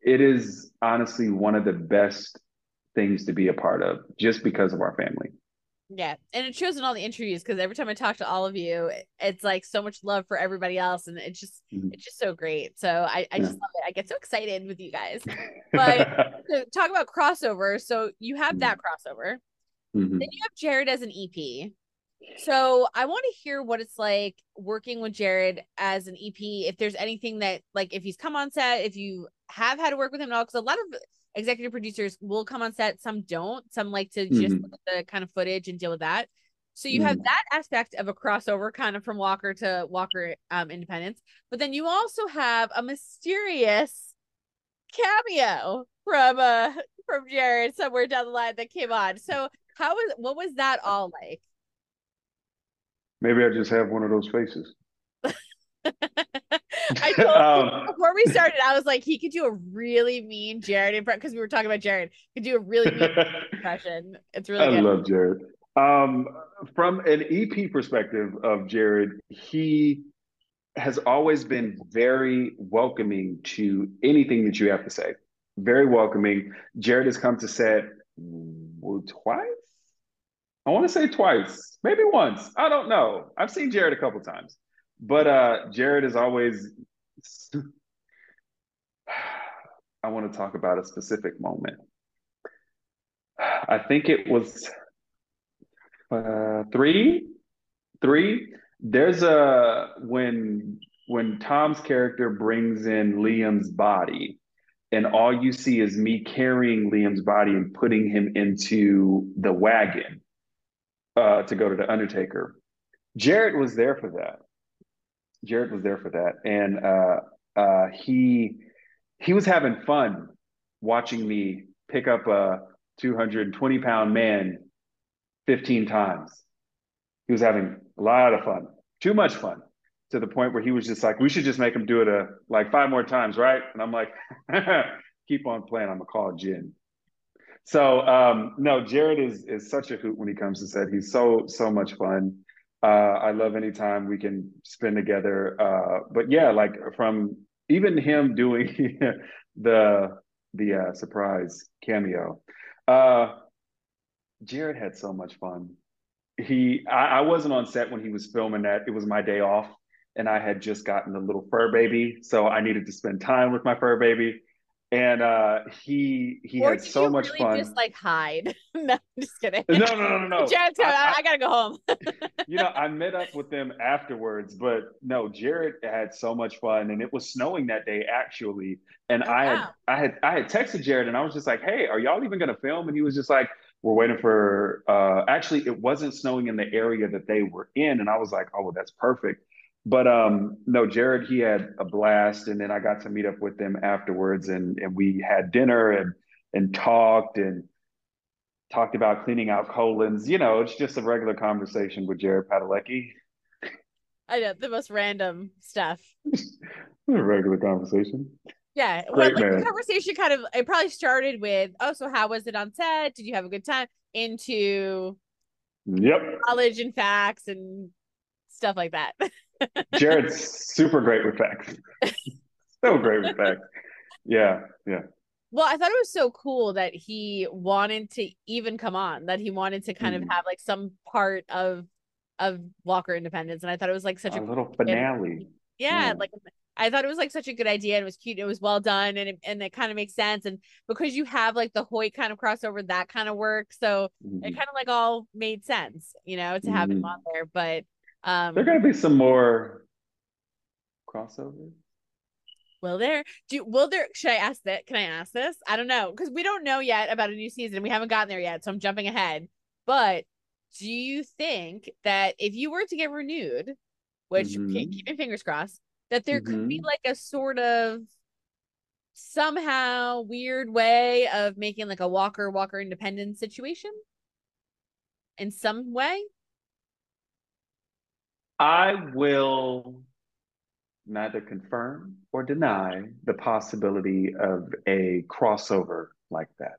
it is honestly one of the best things to be a part of just because of our family yeah, and it shows in all the interviews because every time I talk to all of you, it's like so much love for everybody else, and it's just mm-hmm. it's just so great. So I, I yeah. just love it. I get so excited with you guys. But to talk about crossover, so you have that mm-hmm. crossover, mm-hmm. then you have Jared as an EP. So I want to hear what it's like working with Jared as an EP. If there's anything that like if he's come on set, if you have had to work with him at all, because a lot of executive producers will come on set, some don't. Some like to just mm-hmm. look at the kind of footage and deal with that. So you mm-hmm. have that aspect of a crossover kind of from Walker to Walker um, Independence, but then you also have a mysterious cameo from uh from Jared somewhere down the line that came on. So how was what was that all like? Maybe I just have one of those faces. I told um, before we started, I was like, he could do a really mean Jared impression because we were talking about Jared. Could do a really mean impression. It's really. I good. love Jared. Um, from an EP perspective of Jared, he has always been very welcoming to anything that you have to say. Very welcoming. Jared has come to set twice. I want to say twice, maybe once. I don't know. I've seen Jared a couple times. But uh, Jared is always. I want to talk about a specific moment. I think it was uh, three, three. there's a when when Tom's character brings in Liam's body, and all you see is me carrying Liam's body and putting him into the wagon uh, to go to the Undertaker. Jared was there for that. Jared was there for that, and uh, uh, he he was having fun watching me pick up a 220 pound man 15 times. He was having a lot of fun, too much fun, to the point where he was just like, "We should just make him do it a like five more times, right?" And I'm like, "Keep on playing. I'm gonna call Jen." So um, no, Jared is is such a hoot when he comes to set. He's so so much fun. Uh, I love any time we can spend together. Uh, but yeah, like from even him doing the the uh, surprise cameo. Uh, Jared had so much fun. He, I, I wasn't on set when he was filming that. It was my day off, and I had just gotten a little fur baby, so I needed to spend time with my fur baby and uh he he or had so much really fun. just like hide? No I'm just kidding. No no no no no. Jared's I, I, I, gotta go home. You know i met up with them afterwards but no jared had so much fun and it was snowing that day actually. And oh, i had wow. i had i had texted jared and i was just like hey are y'all even gonna film? And he was just like we're waiting for uh actually it wasn't snowing in the area that they were in. And i was like oh well that's perfect but um no jared he had a blast and then i got to meet up with them afterwards and and we had dinner and and talked and talked about cleaning out colons. You know it's just a regular conversation with jared padalecki. I know the most random stuff. A regular conversation. Yeah well, like the conversation kind of it probably started with oh so how was it on set? Did you have a good time? into yep. knowledge and facts and stuff like that Jared's super great with facts. so great with facts. Yeah, yeah. Well, I thought it was so cool that he wanted to even come on, that he wanted to kind mm. of have like some part of of Walker Independence. And I thought it was like such a, a little finale. Yeah, like I thought it was like such a good idea and it was cute. And it was well done and it, and it kind of makes sense. And because you have like the Hoyt kind of crossover, that kind of work. So mm-hmm. it kind of like all made sense, you know, to have mm-hmm. him on there. But um, there are going to be some more crossovers. Will there? Do will there? Should I ask that? Can I ask this? I don't know because we don't know yet about a new season. We haven't gotten there yet, so I'm jumping ahead. But do you think that if you were to get renewed, which mm-hmm. keep your fingers crossed, that there mm-hmm. could be mm-hmm. like a sort of somehow weird way of making like a Walker Walker Independence situation in some way? I will neither confirm or deny the possibility of a crossover like that.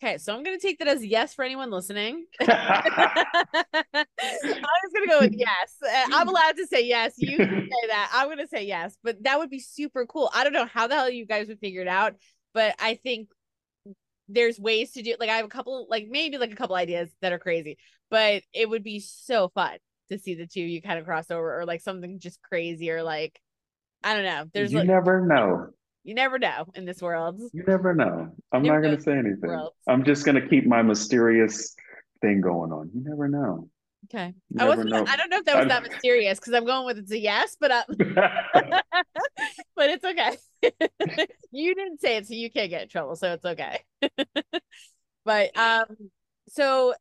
Okay, so I'm going to take that as yes for anyone listening. I was going to go with yes. Uh, I'm allowed to say yes. You can say that. I'm going to say yes, but that would be super cool. I don't know how the hell you guys would figure it out, but I think there's ways to do it. like I have a couple like maybe like a couple ideas that are crazy, but it would be so fun to see the two you kind of cross over or like something just crazy or like I don't know. There's you like, never know. You never know in this world. You never know. I'm never not going to say anything. I'm just going to keep my mysterious thing going on. You never know. Okay. I wasn't. Know. I don't know if that was that mysterious because I'm going with it's a yes, but uh, but it's okay. you didn't say it, so you can't get in trouble, so it's okay. but um, so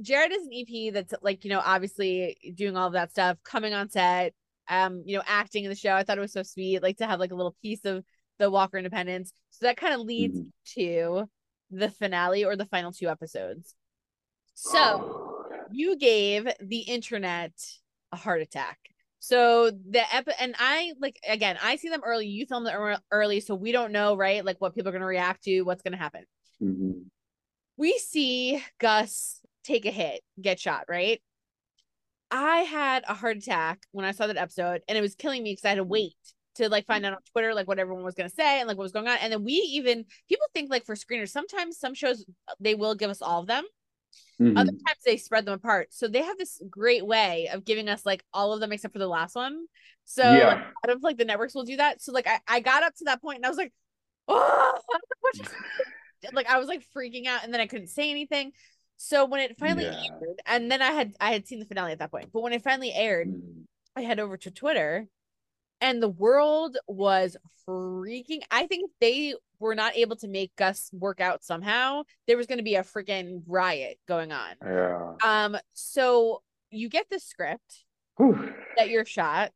Jared is an EP that's like, you know, obviously doing all of that stuff, coming on set, um, you know, acting in the show. I thought it was so sweet, like to have like a little piece of the Walker Independence. So that kind of leads mm-hmm. to the finale or the final two episodes. So you gave the internet a heart attack. So the ep and I like again, I see them early. You film them early, so we don't know, right? Like what people are going to react to, what's going to happen. Mm-hmm. We see Gus take a hit, get shot, right? I had a heart attack when I saw that episode and it was killing me because I had to wait to like find out on Twitter like what everyone was gonna say and like what was going on. And then we even people think like for screeners, sometimes some shows they will give us all of them. Mm-hmm. Other times they spread them apart. So they have this great way of giving us like all of them except for the last one. So yeah. like, out of like the networks will do that. So like I, I got up to that point and I was like, oh, like I was like freaking out and then I couldn't say anything. So when it finally yeah. aired, and then I had I had seen the finale at that point, but when it finally aired, mm. I head over to Twitter and the world was freaking I think they were not able to make Gus work out somehow. There was going to be a freaking riot going on. Yeah. Um so you get the script Whew. that you're shot.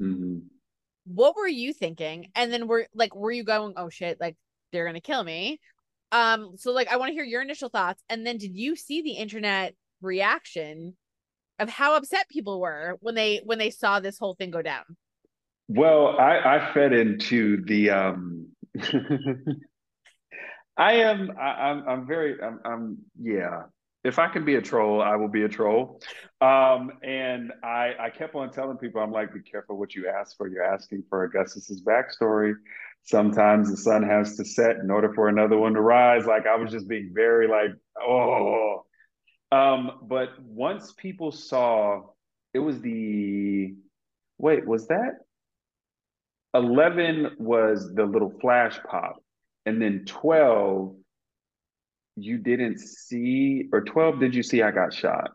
Mm-hmm. What were you thinking? And then we're like, were you going, oh shit, like they're gonna kill me? Um, so like I want to hear your initial thoughts. And then did you see the internet reaction of how upset people were when they when they saw this whole thing go down? Well, I, I fed into the um I am I, I'm, I'm very I'm, I'm yeah if I can be a troll, I will be a troll. Um, and I, I kept on telling people, I'm like, be careful what you ask for. You're asking for Augustus's backstory. Sometimes the sun has to set in order for another one to rise. Like I was just being very like, oh. Um, but once people saw, it was the wait, was that 11 was the little flash pop, and then 12 you didn't see, or 12 did you see I got shot?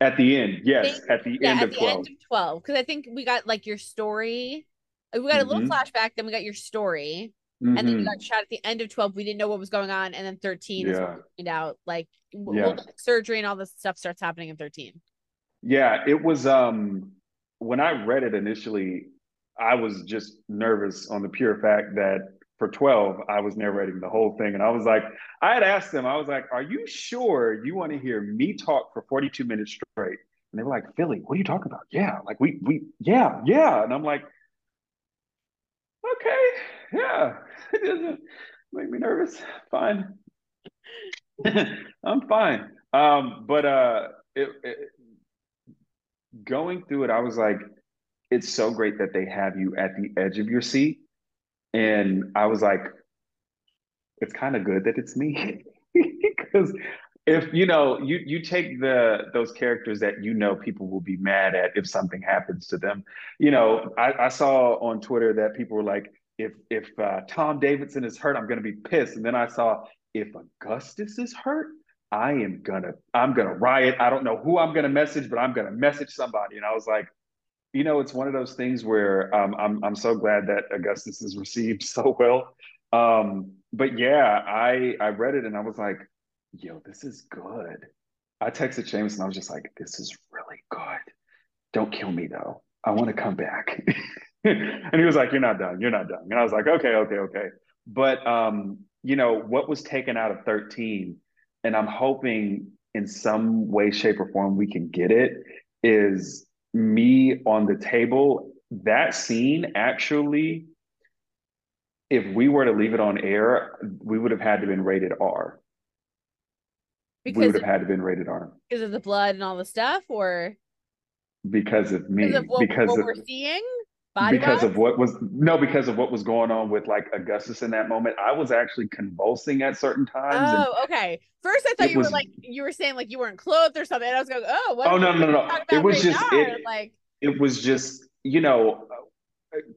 At the end, yes, think, at the yeah, end at of the 12. End of 12. Because I think we got like your story. We got mm-hmm. a little mm-hmm. flashback, then we got your story. Mm-hmm. And then you got shot at the end of 12. We didn't know what was going on. And then 13 yeah. is when we find out like yeah. surgery and all this stuff starts happening in 13. Yeah, it was um when I read it initially, I was just nervous on the pure fact that for 12, I was narrating the whole thing. And I was like, I had asked them, I was like, Are you sure you want to hear me talk for 42 minutes straight? And they were like, Philly, what are you talking about? Yeah, like we, we, yeah, yeah. And I'm like, Okay, yeah, it doesn't make me nervous. Fine. I'm fine. Um, but uh, it, it, going through it, I was like, it's so great that they have you at the edge of your seat and I was like, it's kind of good that it's me. Because if you know, you you take the those characters that you know people will be mad at if something happens to them. You know, I, I saw on Twitter that people were like, if if uh, Tom Davidson is hurt, I'm gonna be pissed. And then I saw if Augustus is hurt, I am gonna I'm gonna riot. I don't know who I'm gonna message, but I'm gonna message somebody. And I was like, you know, it's one of those things where um, I'm I'm so glad that Augustus is received so well. Um, but yeah, I I read it and I was like, yo, this is good. I texted James and I was just like, this is really good. Don't kill me though. I want to come back. and he was like, You're not done. You're not done. And I was like, Okay, okay, okay. But um, you know, what was taken out of 13, and I'm hoping in some way, shape, or form we can get it, is me on the table, that scene actually, if we were to leave it on air, we would have had to been rated R. Because we would have had to been rated R. Because of the blood and all the stuff, or because of me. Because of what, because what of, we're seeing? Body because of what was no because of what was going on with like Augustus in that moment. I was actually convulsing at certain times. Oh, okay. First, I thought you was, were like you were saying like you weren't clothed or something. And I was going, oh, what? Oh no, no, no, no. It was just it, like it was just you know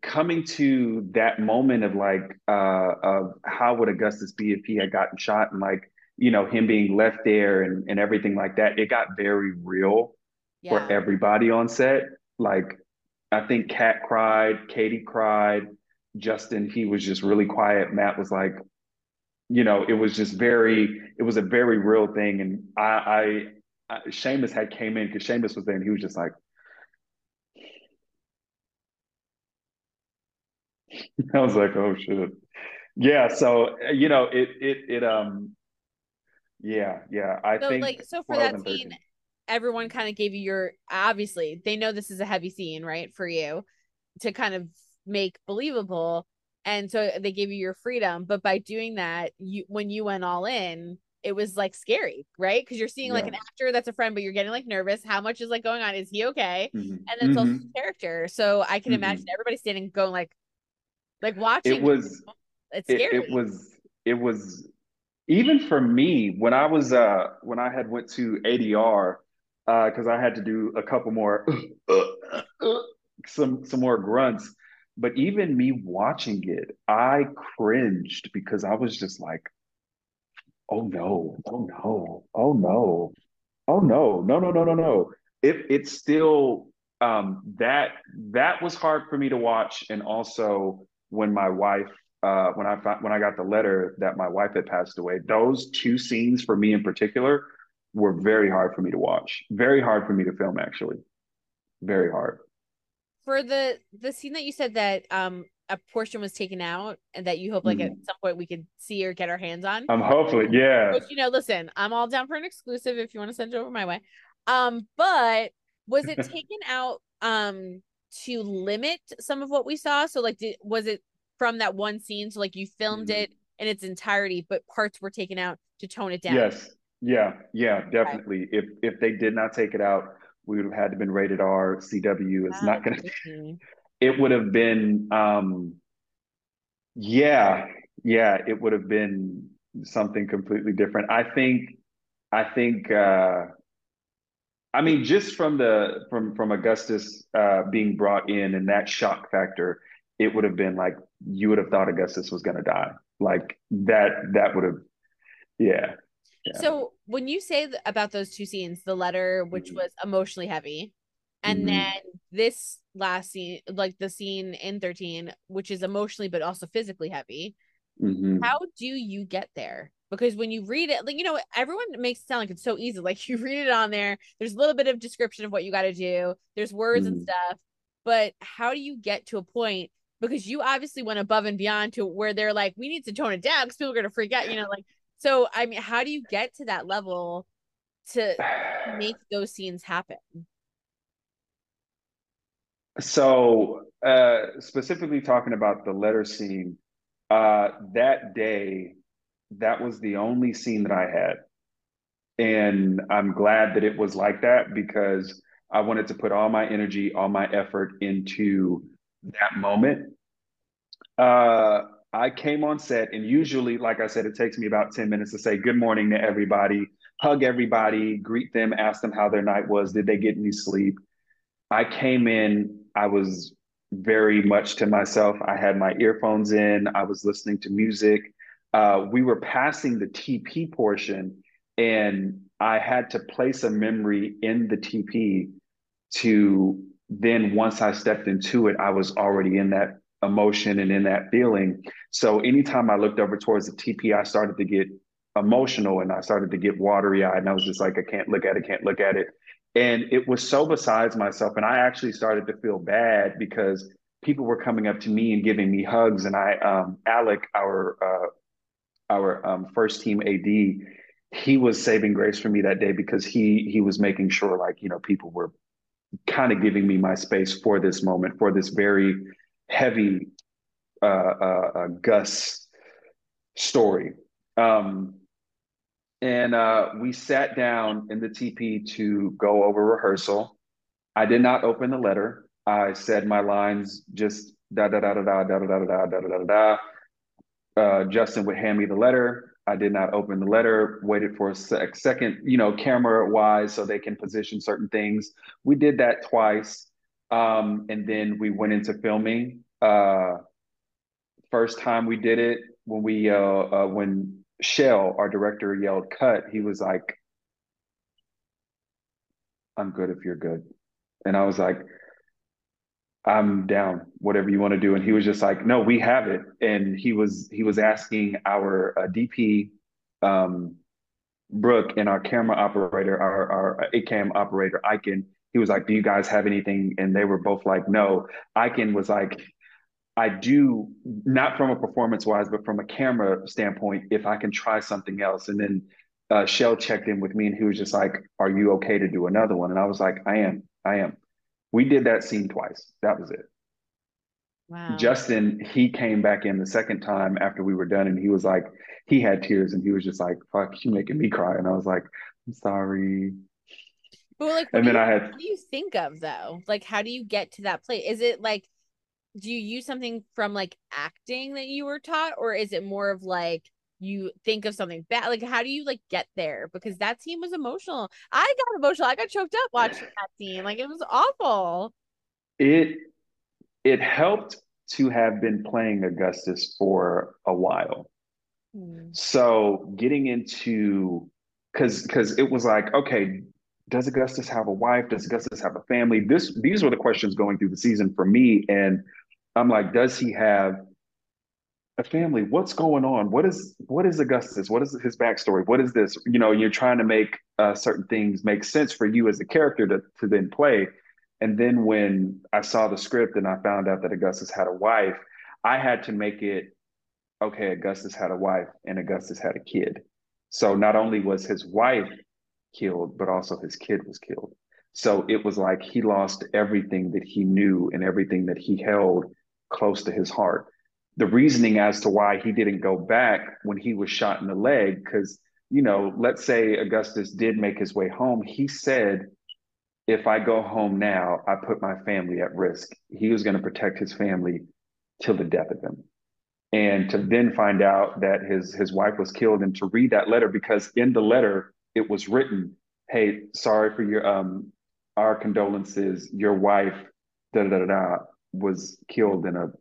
coming to that moment of like uh of how would Augustus be if he had gotten shot and like you know him being left there and and everything like that. It got very real yeah. for everybody on set. Like I think Kat cried, Katie cried, Justin, he was just really quiet. Matt was like, you know, it was just very, it was a very real thing. And I, I, I Seamus had came in because Seamus was there and he was just like, I was like, oh shit. Yeah. So, you know, it, it, it, um, yeah, yeah. I so, think like, so for that scene, everyone kind of gave you your obviously they know this is a heavy scene right for you to kind of make believable and so they gave you your freedom but by doing that you when you went all in it was like scary right because you're seeing yeah. like an actor that's a friend but you're getting like nervous how much is like going on is he okay mm-hmm. and it's mm-hmm. also character so i can mm-hmm. imagine everybody standing going like like watching it was it's scary it, it was it was even for me when i was uh when i had went to adr uh because uh, I had to do a couple more some some more grunts. But even me watching it, I cringed because I was just like, Oh no! Oh no! Oh no! Oh no! No! No! No! No! No! It it's still um, that that was hard for me to watch, and also when my wife uh, when I found, when I got the letter that my wife had passed away, those two scenes for me in particular were very hard for me to watch. Very hard for me to film, actually. Very hard. For the the scene that you said that um a portion was taken out and that you hope like mm. at some point we could see or get our hands on. I'm um, hopefully, yeah. Which you know, listen, I'm all down for an exclusive if you want to send it over my way. Um, but was it taken out um to limit some of what we saw? So like did was it from that one scene? So like you filmed mm-hmm. it in its entirety, but parts were taken out to tone it down. Yes. Yeah. Yeah, definitely. Okay. If if they did not take it out, we would have had to been rated R. CW is not gonna it would have been um yeah, yeah, it would have been something completely different. I think I think uh I mean, just from the from from Augustus uh, being brought in and that shock factor, it would have been like you would have thought Augustus was going to die. Like that that would have, yeah, yeah. So when you say about those two scenes, the letter which mm-hmm. was emotionally heavy, and mm-hmm. then this last scene, like the scene in thirteen, which is emotionally but also physically heavy. Mm-hmm. How do you get there? because when you read it, like you know, everyone makes it sound like it's so easy. Like you read it on there, there's a little bit of description of what you got to do, there's words and stuff, but how do you get to a point? Because you obviously went above and beyond to where they're like, we need to tone it down because people are gonna freak out, you know, like so. I mean, how do you get to that level to make those scenes happen? So, uh, specifically talking about the letter scene, uh, that day that was the only scene that I had. And I'm glad that it was like that because I wanted to put all my energy, all my effort into that moment. Uh, I came on set, and usually, like I said, it takes me about 10 minutes to say good morning to everybody, hug everybody, greet them, ask them how their night was. Did they get any sleep? I came in, I was very much to myself. I had my earphones in, I was listening to music uh, we were passing the TP portion, and I had to place a memory in the TP to then once I stepped into it, I was already in that emotion and in that feeling. So anytime I looked over towards the TP, I started to get emotional and I started to get watery eyed. And I was just like, I can't look at it, can't look at it. And it was so besides myself. And I actually started to feel bad because people were coming up to me and giving me hugs. And I, um, Alec, our uh, our um, first team AD, he was saving grace for me that day because he he was making sure like you know people were kind of giving me my space for this moment for this very heavy uh, uh, uh Gus story. Um, and uh, we sat down in the TP to go over rehearsal. I did not open the letter. I said my lines just da da da da da da da da da da da da uh, Justin would hand me the letter. I did not open the letter, waited for a sec- second, you know, camera wise, so they can position certain things. We did that twice. Um, and then we went into filming. Uh, first time we did it, when we, uh, uh, when Shell, our director, yelled cut, he was like, I'm good if you're good. And I was like, I'm down, whatever you want to do. And he was just like, no, we have it. And he was he was asking our uh, DP, um, Brooke, and our camera operator, our our ACAM operator, Iken. He was like, do you guys have anything? And they were both like, no. Iken was like, I do not from a performance wise, but from a camera standpoint, if I can try something else. And then uh, Shell checked in with me, and he was just like, "Are you okay to do another one?" And I was like, "I am, I am." We did that scene twice. That was it. Wow. Justin, he came back in the second time after we were done, and he was like, he had tears, and he was just like, "Fuck, you making me cry," and I was like, "I'm sorry." But like, and then you, I had. What do you think of though? Like, how do you get to that place? Is it like, do you use something from like acting that you were taught, or is it more of like you think of something bad like how do you like get there because that scene was emotional i got emotional i got choked up watching that scene like it was awful it it helped to have been playing augustus for a while Mm. So getting into because because it was like, okay, does Augustus have a wife? Does Augustus have a family? This these were the questions going through the season for me. And I'm like, does he have a family? What's going on? What is what is Augustus? What is his backstory? What is this? You know, you're trying to make uh, certain things make sense for you as a character to to then play. And then when I saw the script and I found out that Augustus had a wife, I had to make it okay. Augustus had a wife and Augustus had a kid. So not only was his wife killed, but also his kid was killed. So it was like he lost everything that he knew and everything that he held close to his heart. The reasoning as to why he didn't go back when he was shot in the leg, because, you know, let's say Augustus did make his way home, he said, if I go home now, I put my family at risk. He was going to protect his family till the death of him. And to then find out that his his wife was killed and to read that letter because in the letter it was written, "Hey, sorry for your um our condolences. Your wife da da da da was killed in a."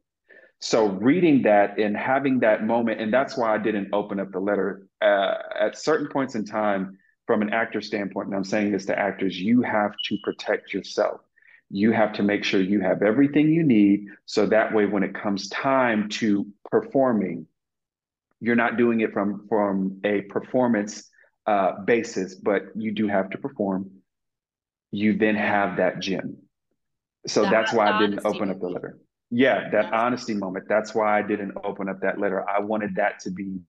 So reading that and having that moment, and that's why I didn't open up the letter. Uh, at certain points in time, from an actor standpoint, and I'm saying this to actors, you have to protect yourself. You have to make sure you have everything you need so that way when it comes time to performing, you're not doing it from from a performance uh, basis, but you do have to perform. You then have that gym. So that that's why I didn't open up the letter. Yeah, that honesty moment. That's why I didn't open up that letter. I wanted that to be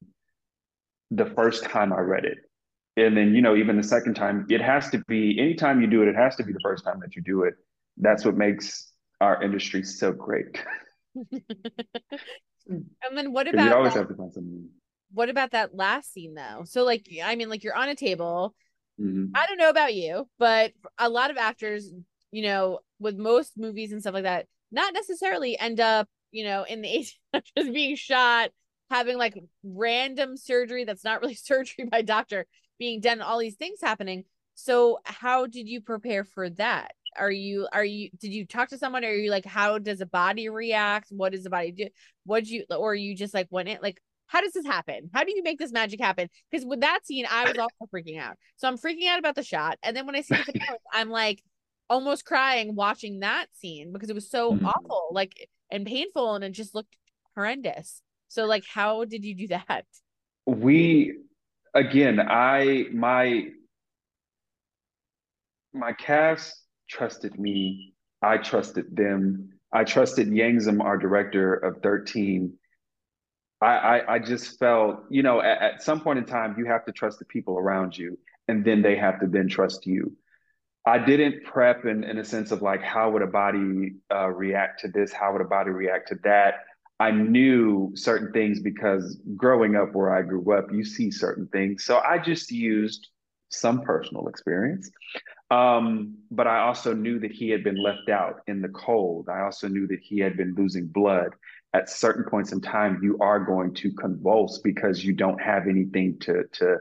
the first time I read it. And then, you know, even the second time, it has to be anytime you do it, it has to be the first time that you do it. That's what makes our industry so great. and then what about you always that? have to find something what about that last scene though? So like I mean like you're on a table. Mm-hmm. I don't know about you, but a lot of actors, you know, with most movies and stuff like that, not necessarily end up, you know, in the just being shot, having like random surgery that's not really surgery by doctor being done, all these things happening. So how did you prepare for that? Are you are you did you talk to someone? Or are you like how does a body react? What does the body do? What do you or you just like went it like how does this happen? How do you make this magic happen? Because with that scene, I was also freaking out. So I'm freaking out about the shot. And then when I see the video, I'm like almost crying watching that scene because it was so mm-hmm. awful, like and painful, and it just looked horrendous. So like how did you do that? We again, I my my cast trusted me. I trusted them. I trusted Yangzom, our director of 13, I, I, I just felt, you know, at, at, some point in time, you have to trust the people around you, and then they have to then trust you. I didn't prep in, in a sense of like, how would a body uh, react to this? How would a body react to that? I knew certain things because growing up where I grew up, you see certain things. So I just used some personal experience. Um, but I also knew that he had been left out in the cold. I also knew that he had been losing blood at certain points in time, you are going to convulse because you don't have anything to to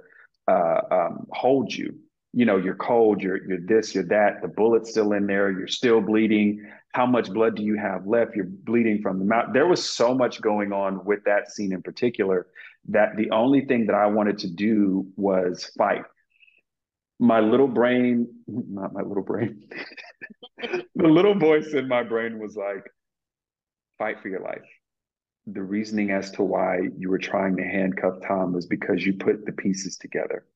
uh, um, hold you. You know, you're cold, you're you're this, you're that. The bullet's still in there. You're still bleeding. How much blood do you have left? You're bleeding from the mouth. There was so much going on with that scene in particular that the only thing that I wanted to do was fight. My little brain, not my little brain, the little voice in my brain was like, fight for your life the reasoning as to why you were trying to handcuff Tom was because you put the pieces together.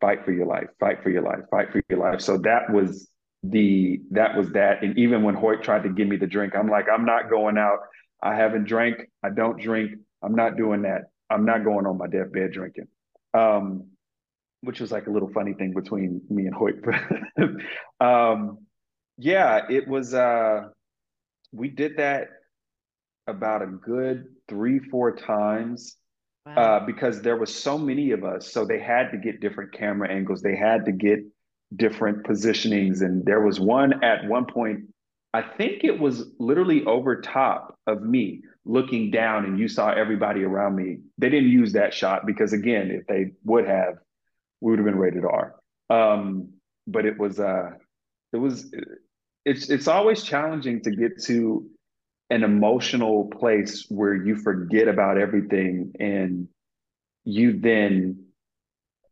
Fight for your life, fight for your life, fight for your life. So that was the that was that. And even when Hoyt tried to give me the drink, I'm like, I'm not going out. I haven't drank. I don't drink. I'm not doing that. I'm not going on my deathbed drinking. Um, which was like a little funny thing between me and Hoyt. um, yeah, it was uh we did that about a good three, four times wow. uh, because there was so many of us. So they had to get different camera angles. They had to get different positionings. And there was one at one point, I think it was literally over top of me looking down and you saw everybody around me. They didn't use that shot because again, if they would have, we would have been rated R. Um, but it was uh it was it's it's always challenging to get to an emotional place where you forget about everything and you then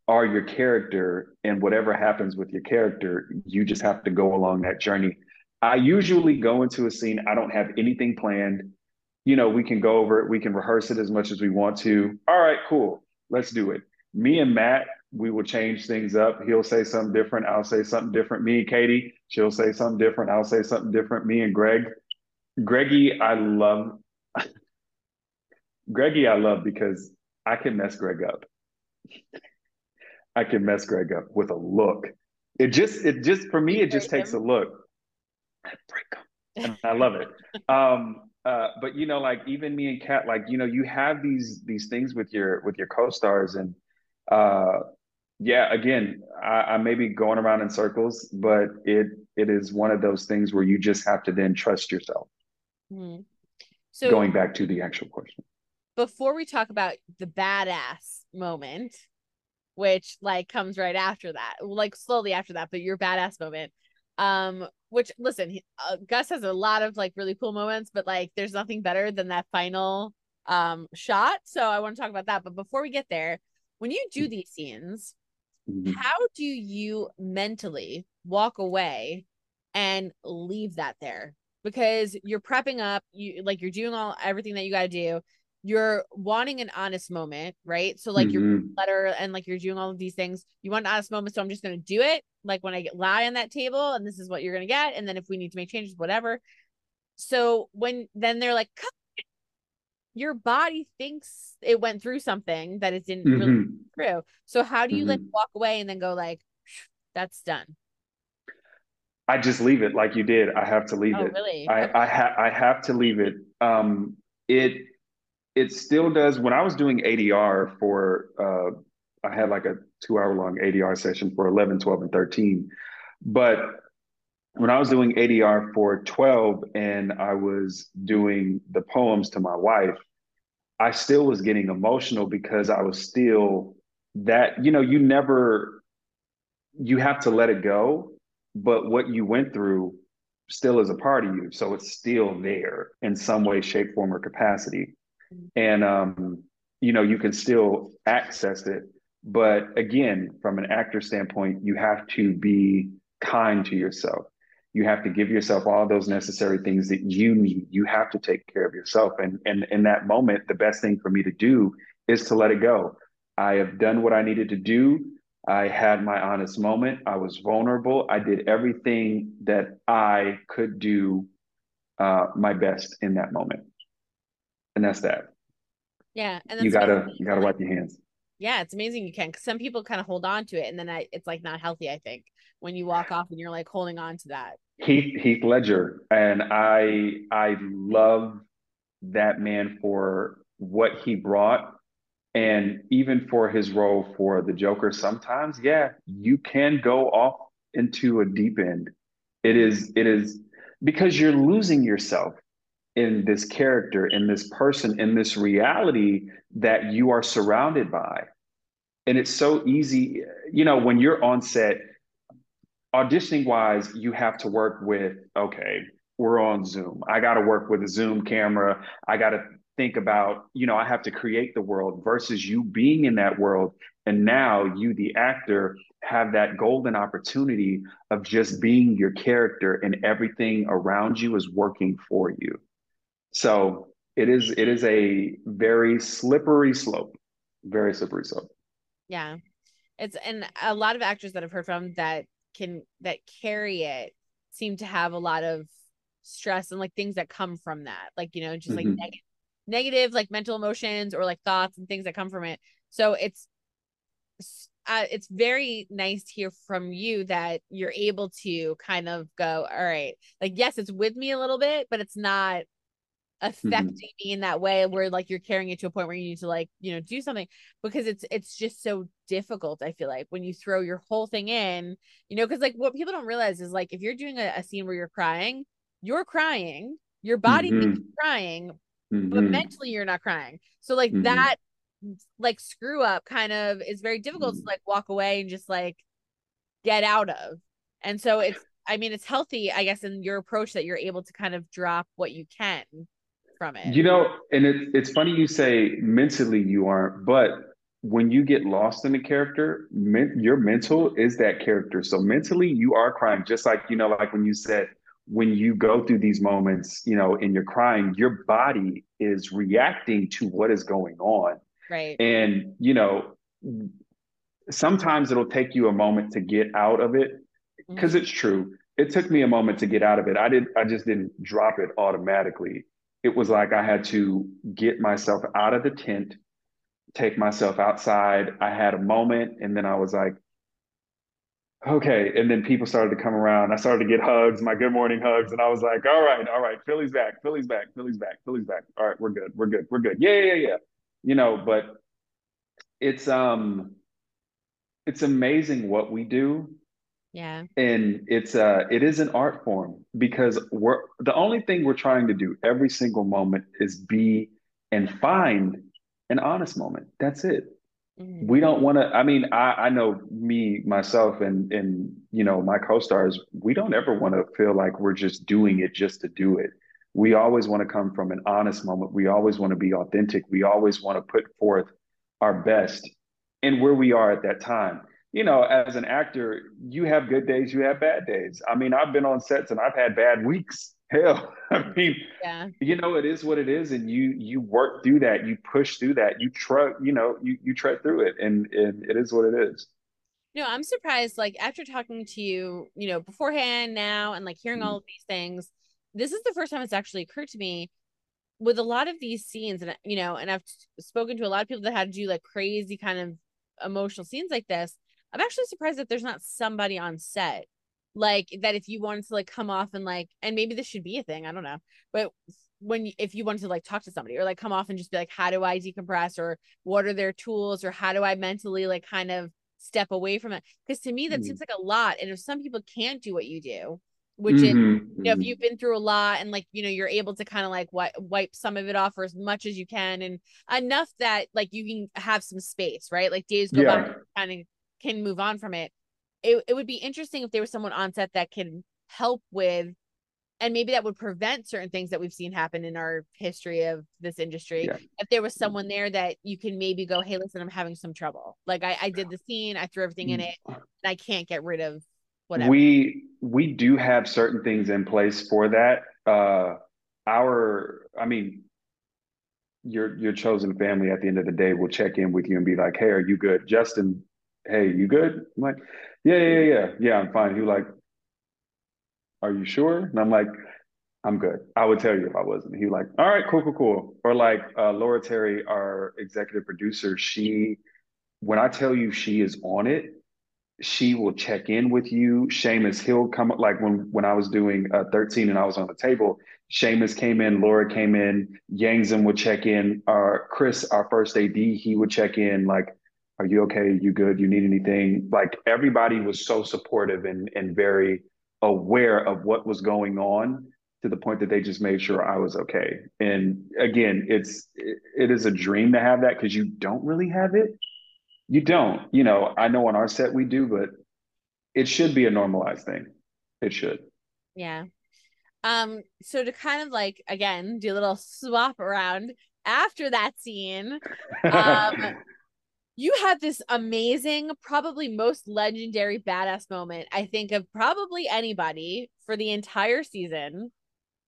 are your character and whatever happens with your character you just have to go along that journey. I usually go into a scene i don't have anything planned. You know we can go over it we can rehearse it as much as we want to. All right cool let's do it. Me and matt we will change things up. He'll say something different i'll say something different. Me and katie she'll say something different i'll say something different. Me and greg greggy i love greggy i love because i can mess greg up I can mess Greg up with a look. It just, it just for me, it just takes a look. I break him, and I love it. Um, uh, but you know, like even me and Kat, like you know, you have these these things with your with your co-stars, and uh, yeah, again, I, I may be going around in circles, but it it is one of those things where you just have to then trust yourself. Mm-hmm. So going back to the actual question, before we talk about the badass moment, which like comes right after that, like slowly after that, but your badass moment. Um, which listen, he, uh, Gus has a lot of like really cool moments, but like there's nothing better than that final um shot. So I want to talk about that. But before we get there, when you do these scenes, mm-hmm. how do you mentally walk away and leave that there? Because you're prepping up, you like you're doing all everything that you got to do you're wanting an honest moment, right? So like mm-hmm. your letter and like you're doing all of these things. You want an honest moment, so I'm just gonna do it. Like when I get lie on that table, and this is what you're gonna get, and then if we need to make changes, whatever. So when then they're like, your body thinks it went through something that it didn't mm-hmm. really through. So how do you mm-hmm. like walk away and then go like, that's done? I just leave it like you did. I have to leave oh, it. Really? I. I, ha- I have to leave it. Um, it it still does. When I was doing ADR for, uh, I had like a two hour long ADR session for 11, 12, and 13. But when I was doing ADR for 12 and I was doing the poems to my wife, I still was getting emotional because I was still that, you know, you never, you have to let it go. But what you went through still is a part of you. So it's still there in some way, shape, form, or capacity. And um, you know you can still access it. But again from an actor standpoint you have to be kind to yourself. You have to give yourself all those necessary things that you need. You have to take care of yourself. And and in that moment the best thing for me to do is to let it go. I have done what i needed to do i had my honest moment i was vulnerable i did everything that i could do uh, my best in that moment and that's that. Yeah, and you gotta you gotta wipe your hands. Yeah, it's amazing you can. Cause some people kind of hold on to it, and then I, it's like not healthy. I think when you walk off and you're like holding on to that. Heath Heath Ledger, and I I love that man for what he brought, and even for his role for the Joker. Sometimes, yeah, you can go off into a deep end. It is it is because you're losing yourself in this character, in this person, in this reality that you are surrounded by. And it's so easy, you know, when you're on set, auditioning wise, you have to work with, okay, we're on Zoom. I got to work with a Zoom camera. I got to think about, you know, I have to create the world versus you being in that world. And now you, the actor, have that golden opportunity of just being your character and everything around you is working for you. So it is it is a very slippery slope, very slippery slope. Yeah, it's and a lot of actors that I've heard from that can that carry it seem to have a lot of stress and like things that come from that, like you know, just like mm-hmm. negative, negative like mental emotions or like thoughts and things that come from it. So it's uh, it's very nice to hear from you that you're able to kind of go, all right, like yes, it's with me a little bit, but it's not affecting mm-hmm. me in that way where like you're carrying it to a point where you need to like you know do something because it's it's just so difficult i feel like when you throw your whole thing in you know because like what people don't realize is like if you're doing a, a scene where you're crying you're crying your body mm-hmm. crying mm-hmm. but mentally you're not crying so like mm-hmm. that like screw up kind of is very difficult to mm-hmm. like walk away and just like get out of and so it's I mean, it's healthy, I guess, in your approach that you're able to kind of drop what you can from it. You know, and it's it's funny you say mentally you aren't, but when you get lost in a character, men, your mental is that character. So mentally, you are crying, just like you know, like when you said when you go through these moments, you know, and you're crying, your body is reacting to what is going on. Right. And, you know, sometimes it'll take you a moment to get out of it because mm-hmm. it's true. It took me a moment to get out of it. I did I just didn't drop it automatically. It was like I had to get myself out of the tent, take myself outside. I had a moment and then I was like, okay. And then people started to come around. I started to get hugs, my good morning hugs. And I was like, all right, all right, Philly's back, Philly's back, Philly's back, Philly's back. All right, we're good, we're good, we're good. Yeah, yeah, yeah. You know, but it's um it's amazing what we do. Yeah. And it's uh it is an art form because we're the only thing we're trying to do every single moment is be and find an honest moment. That's it. Mm-hmm. We don't want to. I mean, I, I know me myself and and you know my co-stars. We don't ever want to feel like we're just doing it just to do it. We always want to come from an honest moment. We always want to be authentic. We always want to put forth our best and where we are at that time. You know, as an actor, you have good days, you have bad days. I mean, I've been on sets and I've had bad weeks hell i mean yeah. you know it is what it is and you you work through that you push through that you try you know you you tread through it and and it is what it is no i'm surprised like after talking to you you know beforehand now and like hearing mm-hmm. all of these things this is the first time it's actually occurred to me with a lot of these scenes and you know and i've spoken to a lot of people that had to do like crazy kind of emotional scenes like this i'm actually surprised that there's not somebody on set like that if you wanted to like come off and like and maybe this should be a thing i don't know but when if you wanted to like talk to somebody or like come off and just be like how do i decompress or what are their tools or how do i mentally like kind of step away from it because to me that mm-hmm. seems like a lot and if some people can't do what you do which mm-hmm. is you know if mm-hmm. you've been through a lot and like you know you're able to kind of like what wipe some of it off or as much as you can and enough that like you can have some space right like days go yeah. by kind of can move on from it it, it would be interesting if there was someone on set that can help with and maybe that would prevent certain things that we've seen happen in our history of this industry. Yeah. if there was someone there that you can maybe go hey listen i'm having some trouble. Like i, I did the scene i threw everything in it and i can't get rid of whatever. We we do have certain things in place for that. Uh our i mean your your chosen family at the end of the day will check in with you and be like hey are you good? Justin hey you good? I'm like yeah, yeah, yeah, yeah, I'm fine. He was like, are you sure? And I'm like, I'm good. I would tell you if I wasn't. He was like, all right, cool, cool, cool. Or like uh, Laura Terry, our executive producer, she, when I tell you she is on it, she will check in with you. Seamus, he'll come up like when when I was doing uh, 13 and I was on the table. Seamus came in, Laura came in, Yangzom would check in. Our Chris, our first AD, he would check in. Like are you okay? You good? You need anything? Like everybody was so supportive and and very aware of what was going on to the point that they just made sure I was okay. And again, it's it, it is a dream to have that because you don't really have it. You don't. You know, I know on our set we do, but it should be a normalized thing. It should. Yeah. Um, so to kind of like again do a little swap around after that scene, um you had this amazing, probably most legendary badass moment, I think, of probably anybody for the entire season,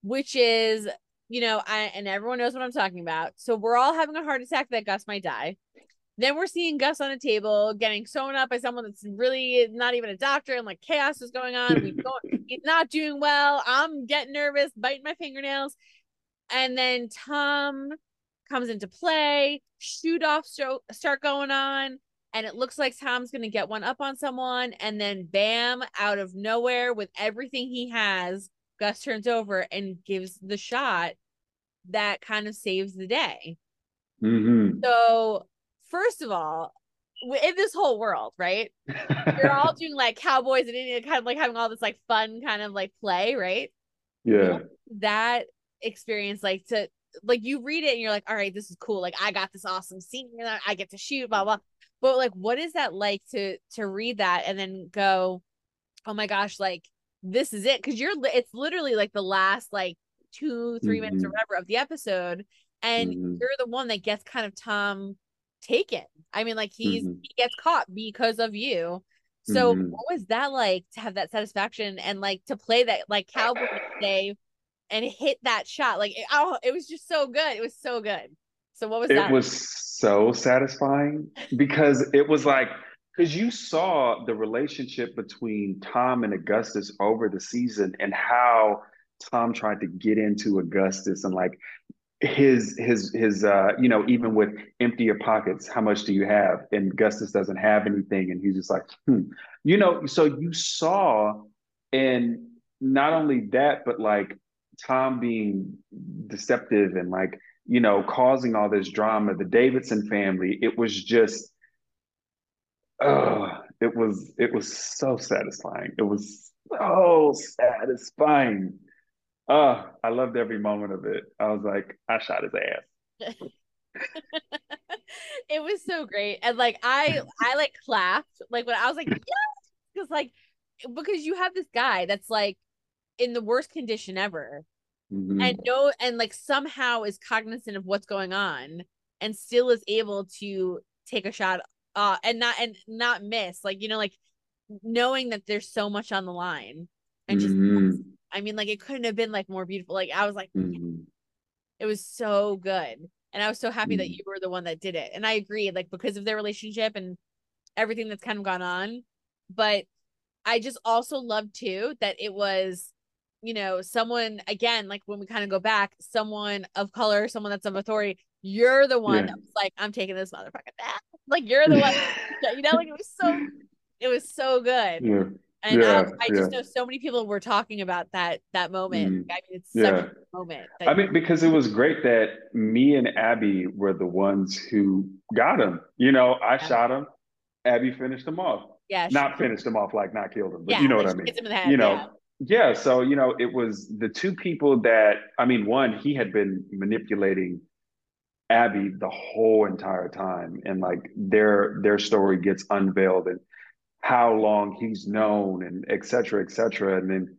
which is, you know, I, and everyone knows what I'm talking about. So we're all having a heart attack that Gus might die. Then we're seeing Gus on a table getting sewn up by someone that's really not even a doctor, and like chaos is going on. he's not doing well. I'm getting nervous, biting my fingernails. And then Tom comes into play, shoot off start going on, and it looks like Tom's going to get one up on someone, and then bam, out of nowhere with everything he has, Gus turns over and gives the shot that kind of saves the day. Mm-hmm. So, first of all, in this whole world, right? You're all doing like cowboys and Indian, kind of like having all this like fun kind of like play, right? Yeah. That experience, like to like you read it and you're like, all right, this is cool. Like I got this awesome scene I get to shoot, blah blah. But like, what is that like to to read that and then go, oh my gosh, like this is it? Because you're it's literally like the last like two three mm-hmm. minutes or mm-hmm. whatever of the episode, and mm-hmm. you're the one that gets kind of Tom taken. I mean, like he's mm-hmm. he gets caught because of you. So mm-hmm. what was that like to have that satisfaction and like to play that like cowboy day and hit that shot? Like oh, it was just so good. It was so good. So what was it that? It was so satisfying because it was like because you saw the relationship between Tom and Augustus over the season and how Tom tried to get into Augustus and like his his his uh you know even with emptier pockets how much do you have and Augustus doesn't have anything and he's just like hmm. you know so you saw and not only that but like Tom being deceptive and like you know causing all this drama the Davidson family it was just oh it was it was so satisfying it was so satisfying Oh, I loved every moment of it. I was like, I shot his ass. it was so great. And like I I like clapped. Like when I was like, yes, because like because you have this guy that's like in the worst condition ever. Mm-hmm. And no and like somehow is cognizant of what's going on and still is able to take a shot uh and not and not miss. Like, you know, like knowing that there's so much on the line and just mm-hmm I mean, like it couldn't have been like more beautiful. Like I was like, mm-hmm. it was so good. And I was so happy mm-hmm. that you were the one that did it. And I agree, like because of their relationship and everything that's kind of gone on. But I just also loved too that it was, you know, someone again, like when we kind of go back, someone of color, someone that's of authority. You're the one yeah. that was like, I'm taking this motherfucker back. Like you're the one, you know, like it was so, it was so good. Yeah and yeah, um, I just yeah. know so many people were talking about that that moment. Mm. I mean, it's such yeah. a moment. I mean, because it was great that me and Abby were the ones who got him. You know, I yeah. shot him. Abby finished him off. Yeah, not finished him off like not killed him, but you know what I mean. you know, yeah. So you know, it was the two people that I mean, one he had been manipulating Abby the whole entire time, and like their their story gets unveiled and how long he's known and et cetera, et cetera. And then,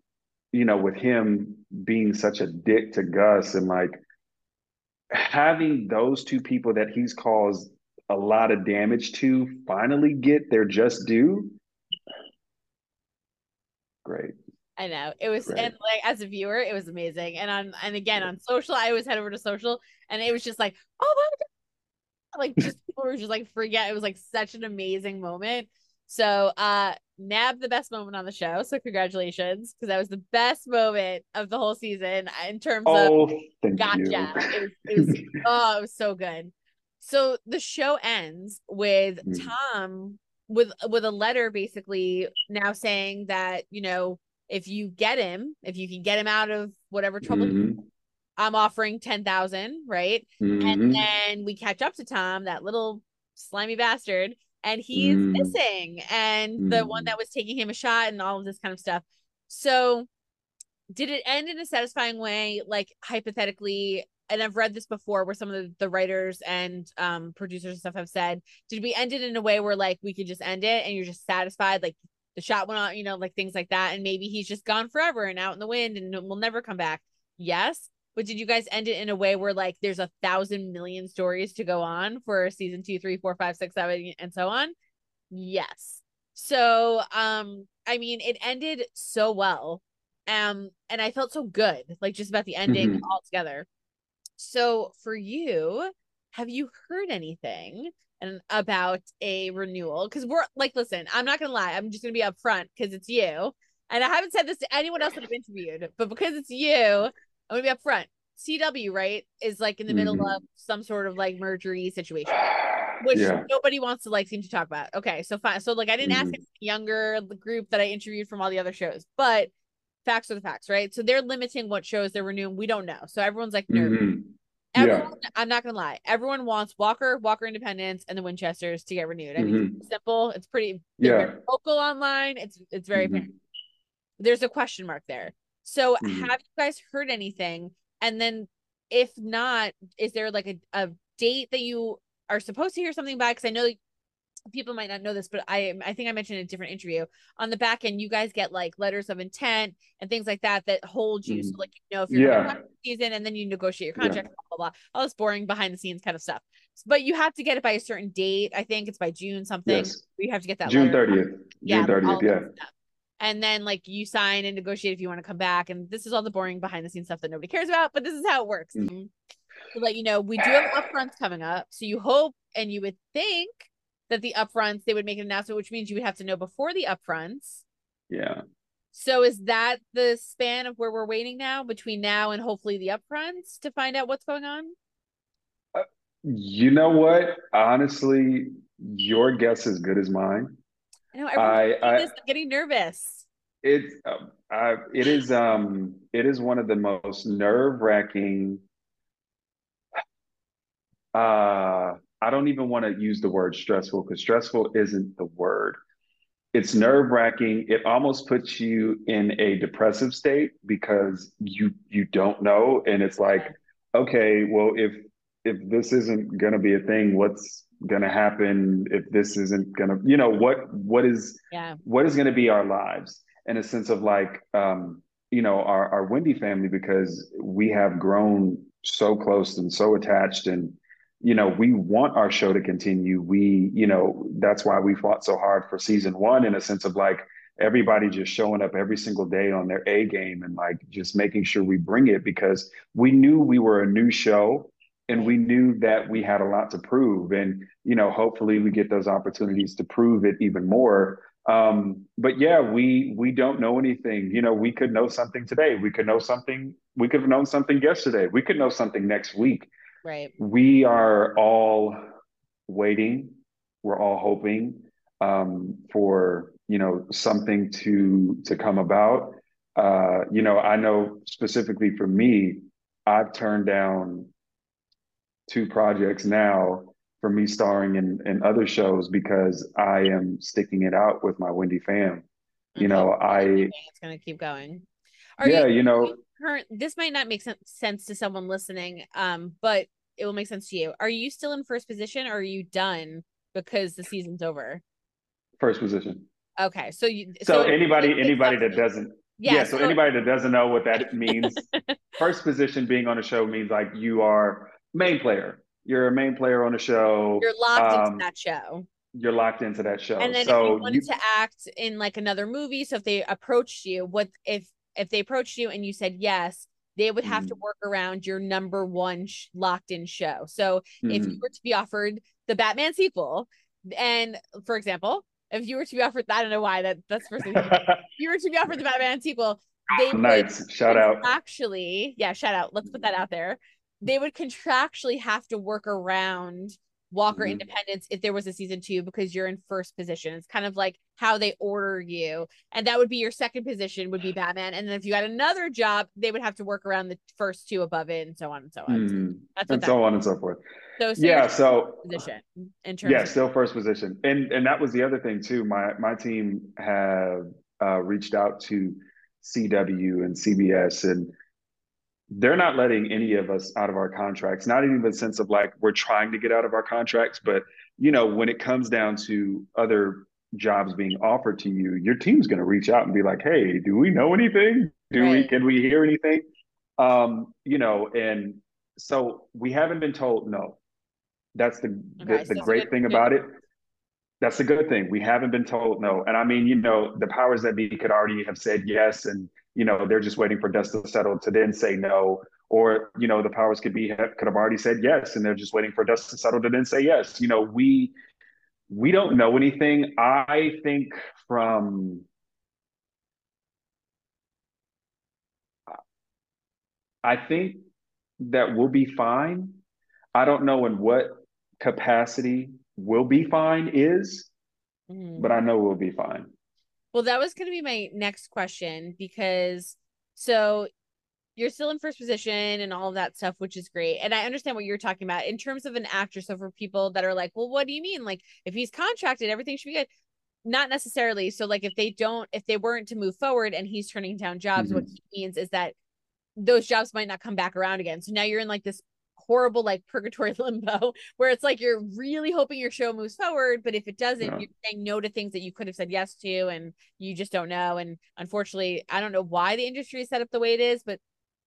you know, with him being such a dick to Gus and like having those two people that he's caused a lot of damage to finally get their just due. Great. I know it was, Great. and like as a viewer, it was amazing. And on, and again on social, I always head over to social, and it was just like, oh my god, like just people were just like forget. It was like such an amazing moment. So uh nab the best moment on the show. So congratulations, because that was the best moment of the whole season in terms oh, of gotcha. It was, it was, oh, it was so good. So the show ends with mm. Tom with with a letter basically now saying that, you know, if you get him, if you can get him out of whatever trouble mm-hmm. I'm offering 10,000, right? Mm-hmm. And then we catch up to Tom, that little slimy bastard, and he's mm. missing and the one mm. that was taking him a shot and all of this kind of stuff so did it end in a satisfying way like hypothetically and I've read this before where some of the, the writers and um producers and stuff have said, did we end it in a way where like we could just end it and you're just satisfied, like the shot went on, you know, like things like that, and maybe he's just gone forever and out in the wind and will never come back. Yes but did you guys end it in a way where like there's a thousand million stories to go on for season two, three, four, five, six, seven, and so on? Yes. So um, I mean, it ended so well. Um, and I felt so good, like just about the ending mm-hmm. altogether. So for you, have you heard anything and about a renewal? Because we're like, listen, I'm not gonna lie, I'm just gonna be upfront because it's you. And I haven't said this to anyone else that I've interviewed, but because it's you, I'm gonna be up front. CW, right, is like in the middle mm-hmm. of some sort of like mergery situation, which yeah. nobody wants to like seem to talk about. Okay, so fine. So like I didn't mm-hmm. ask younger group that I interviewed from all the other shows, but facts are the facts, right? So they're limiting what shows they're renewing. We don't know. So everyone's like nervous. Mm-hmm. Everyone, yeah. I'm not gonna lie. Everyone wants Walker, Walker Independence, and the Winchesters to get renewed. I mean, mm-hmm. it's simple. It's pretty. Yeah. Vocal online. It's it's very. Mm-hmm. There's a question mark there. So mm-hmm. have you guys heard anything? And then if not, is there like a, a date that you are supposed to hear something by? Because I know people might not know this, but I I think I mentioned in a different interview. On the back end, you guys get like letters of intent and things like that that hold you. Mm-hmm. So like you know if you're yeah. season and then you negotiate your contract, yeah. blah, blah blah all this boring behind the scenes kind of stuff. But you have to get it by a certain date. I think it's by June something. Yes. You have to get that June thirtieth. June thirtieth. Yeah. And then like you sign and negotiate if you want to come back. And this is all the boring behind the scenes stuff that nobody cares about, but this is how it works. Mm-hmm. To let you know, we do have upfronts coming up. So you hope and you would think that the upfronts they would make an announcement, which means you would have to know before the upfronts. Yeah. So is that the span of where we're waiting now between now and hopefully the upfronts to find out what's going on? Uh, you know what? Honestly, your guess is good as mine. I know. I, I, I'm getting nervous. It's uh, I, it is um it is one of the most nerve wracking. Uh, I don't even want to use the word stressful because stressful isn't the word. It's nerve wracking. It almost puts you in a depressive state because you you don't know, and it's like, okay, well, if if this isn't going to be a thing, what's going to happen? If this isn't going to, you know, what what is yeah what is going to be our lives in a sense of like, um, you know, our our Wendy family because we have grown so close and so attached and you know, we want our show to continue. We, you know, that's why we fought so hard for season one in a sense of like everybody just showing up every single day on their A game and like just making sure we bring it because we knew we were a new show and we knew that we had a lot to prove. And, you know, hopefully we get those opportunities to prove it even more. Um, but yeah, we we don't know anything. You know, we could know something today. We could know something. We could have known something yesterday. We could know something next week. Right. We are all waiting. We're all hoping um, for you know something to to come about. Uh, you know, I know specifically for me, I've turned down two projects now for me starring in, in other shows because I am sticking it out with my Wendy fam. You know, I it's gonna keep going. Are yeah, you, you know, current this might not make sense to someone listening um but it will make sense to you. Are you still in first position or are you done because the season's over? First position. Okay so you so, so anybody anybody that doesn't yeah, yeah so, so, anybody that doesn't know what that means first position being on a show means like you are main player. You're a main player on a show you're locked um, into that show. you're locked into that show. And then so if you wanted you, to act in like another movie so if they approached you what if if they approached you and you said yes, they would have mm. to work around your number one sh- locked in show. So mm. if you mm-hmm. were to be offered the Batman sequel, and for example, if you were to be offered, I don't know why that that's first. if you were to be offered the Batman sequel, they nice. would shout out actually, yeah, shout out. Let's put that out there. They would contractually have to work around Walker mm-hmm. Independence if there was a season two because you're in first position. It's kind of like how they order you. And that would be your second position would be Batman. And then if you had another job, they would have to work around the first two above it and so on and so on. Mm-hmm. That's and so on and so forth. So, so yeah, so position in terms yeah, of- still first position. And and that was the other thing too. My my team have uh, reached out to CW and CBS and they're not letting any of us out of our contracts not even the sense of like we're trying to get out of our contracts but you know when it comes down to other jobs being offered to you your team's going to reach out and be like hey do we know anything? Do right. we can we hear anything? Um you know and so we haven't been told no. That's the okay, the, the so great thing about it. That's the good thing. We haven't been told no. And i mean you know the powers that be could already have said yes and you know they're just waiting for dust to settle to then say no. Or you know the powers could be could have already said yes and they're just waiting for dust to settle to then say yes. You know we we don't know anything. I think from i think that we'll be fine. I don't know in what capacity we'll be fine is mm. but i know we'll be fine well, that was going to be my next question because so you're still in first position and all of that stuff, which is great. And I understand what you're talking about in terms of an actor. So for people that are like, well, what do you mean? Like, if he's contracted, everything should be good. Not necessarily. So, like, if they don't, if they weren't to move forward and he's turning down jobs, mm-hmm. what he means is that those jobs might not come back around again. So now you're in like this horrible like purgatory limbo where it's like you're really hoping your show moves forward, but if it doesn't, yeah. you're saying no to things that you could have said yes to, and you just don't know. And unfortunately, I don't know why the industry is set up the way it is, but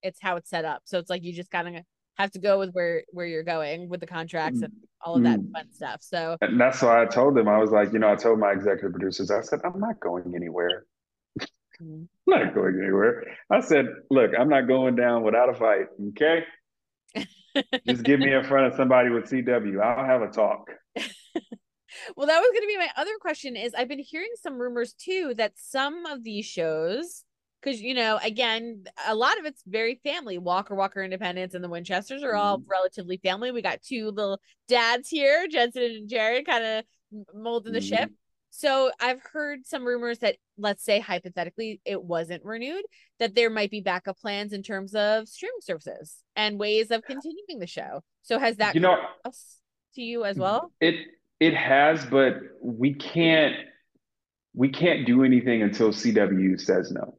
it's how it's set up. So it's like you just kind of have to go with where where you're going with the contracts and all of that mm. fun stuff. So and that's why I told them I was like, you know, I told my executive producers, I said, I'm not going anywhere. Mm. I'm not going anywhere. I said, look, I'm not going down without a fight. Okay. Just get me in front of somebody with CW. I'll have a talk. well, that was going to be my other question. Is I've been hearing some rumors too that some of these shows, because you know, again, a lot of it's very family. Walker, Walker Independence, and the Winchesters are all mm-hmm. relatively family. We got two little dads here, Jensen and Jared, kind of molding the mm-hmm. ship. So I've heard some rumors that, let's say hypothetically, it wasn't renewed, that there might be backup plans in terms of streaming services and ways of continuing the show. So has that you know to you as mm-hmm. well? It it has, but we can't we can't do anything until CW says no.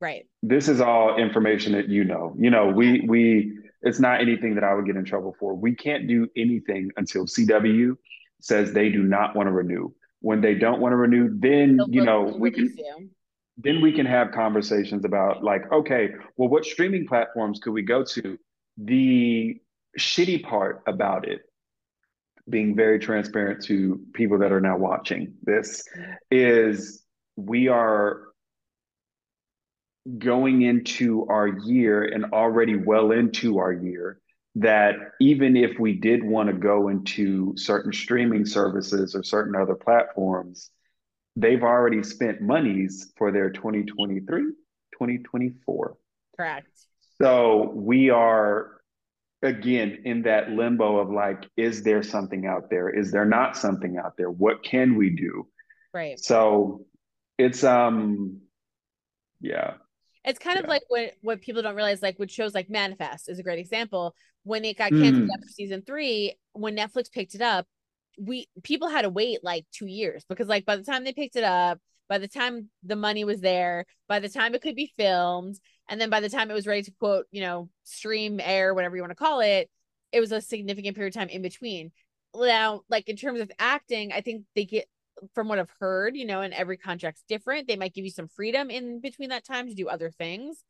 Right. This is all information that you know. You know, we we it's not anything that I would get in trouble for. We can't do anything until CW says they do not want to renew when they don't want to renew, then you know we can then we can have conversations about like, okay, well, what streaming platforms could we go to? The shitty part about it, being very transparent to people that are now watching this, is we are going into our year and already well into our year that even if we did want to go into certain streaming services or certain other platforms, they've already spent monies for their 2023, 2024. Correct. So we are again in that limbo of like, is there something out there? Is there not something out there? What can we do? Right. So it's um yeah. It's kind yeah. of like what what people don't realize, like with shows like Manifest is a great example. When it got canceled mm. after season three, when Netflix picked it up, we people had to wait like two years because like by the time they picked it up, by the time the money was there, by the time it could be filmed, and then by the time it was ready to quote, you know, stream, air, whatever you want to call it, it was a significant period of time in between. Now, like in terms of acting, I think they get from what I've heard, you know, and every contract's different. They might give you some freedom in between that time to do other things.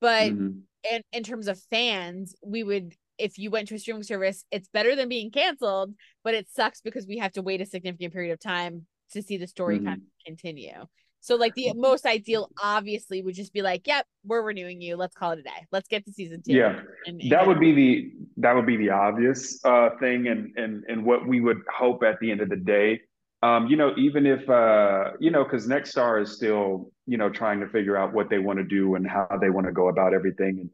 But mm-hmm. in, in terms of fans, we would if you went to a streaming service, it's better than being canceled, but it sucks because we have to wait a significant period of time to see the story mm-hmm. kind of continue. So like the most ideal obviously would just be like, yep, we're renewing you. Let's call it a day. Let's get to season two. Yeah. And, and that would be the that would be the obvious uh thing and and and what we would hope at the end of the day um, you know, even if uh, you know, because Nexstar is still, you know, trying to figure out what they want to do and how they want to go about everything. And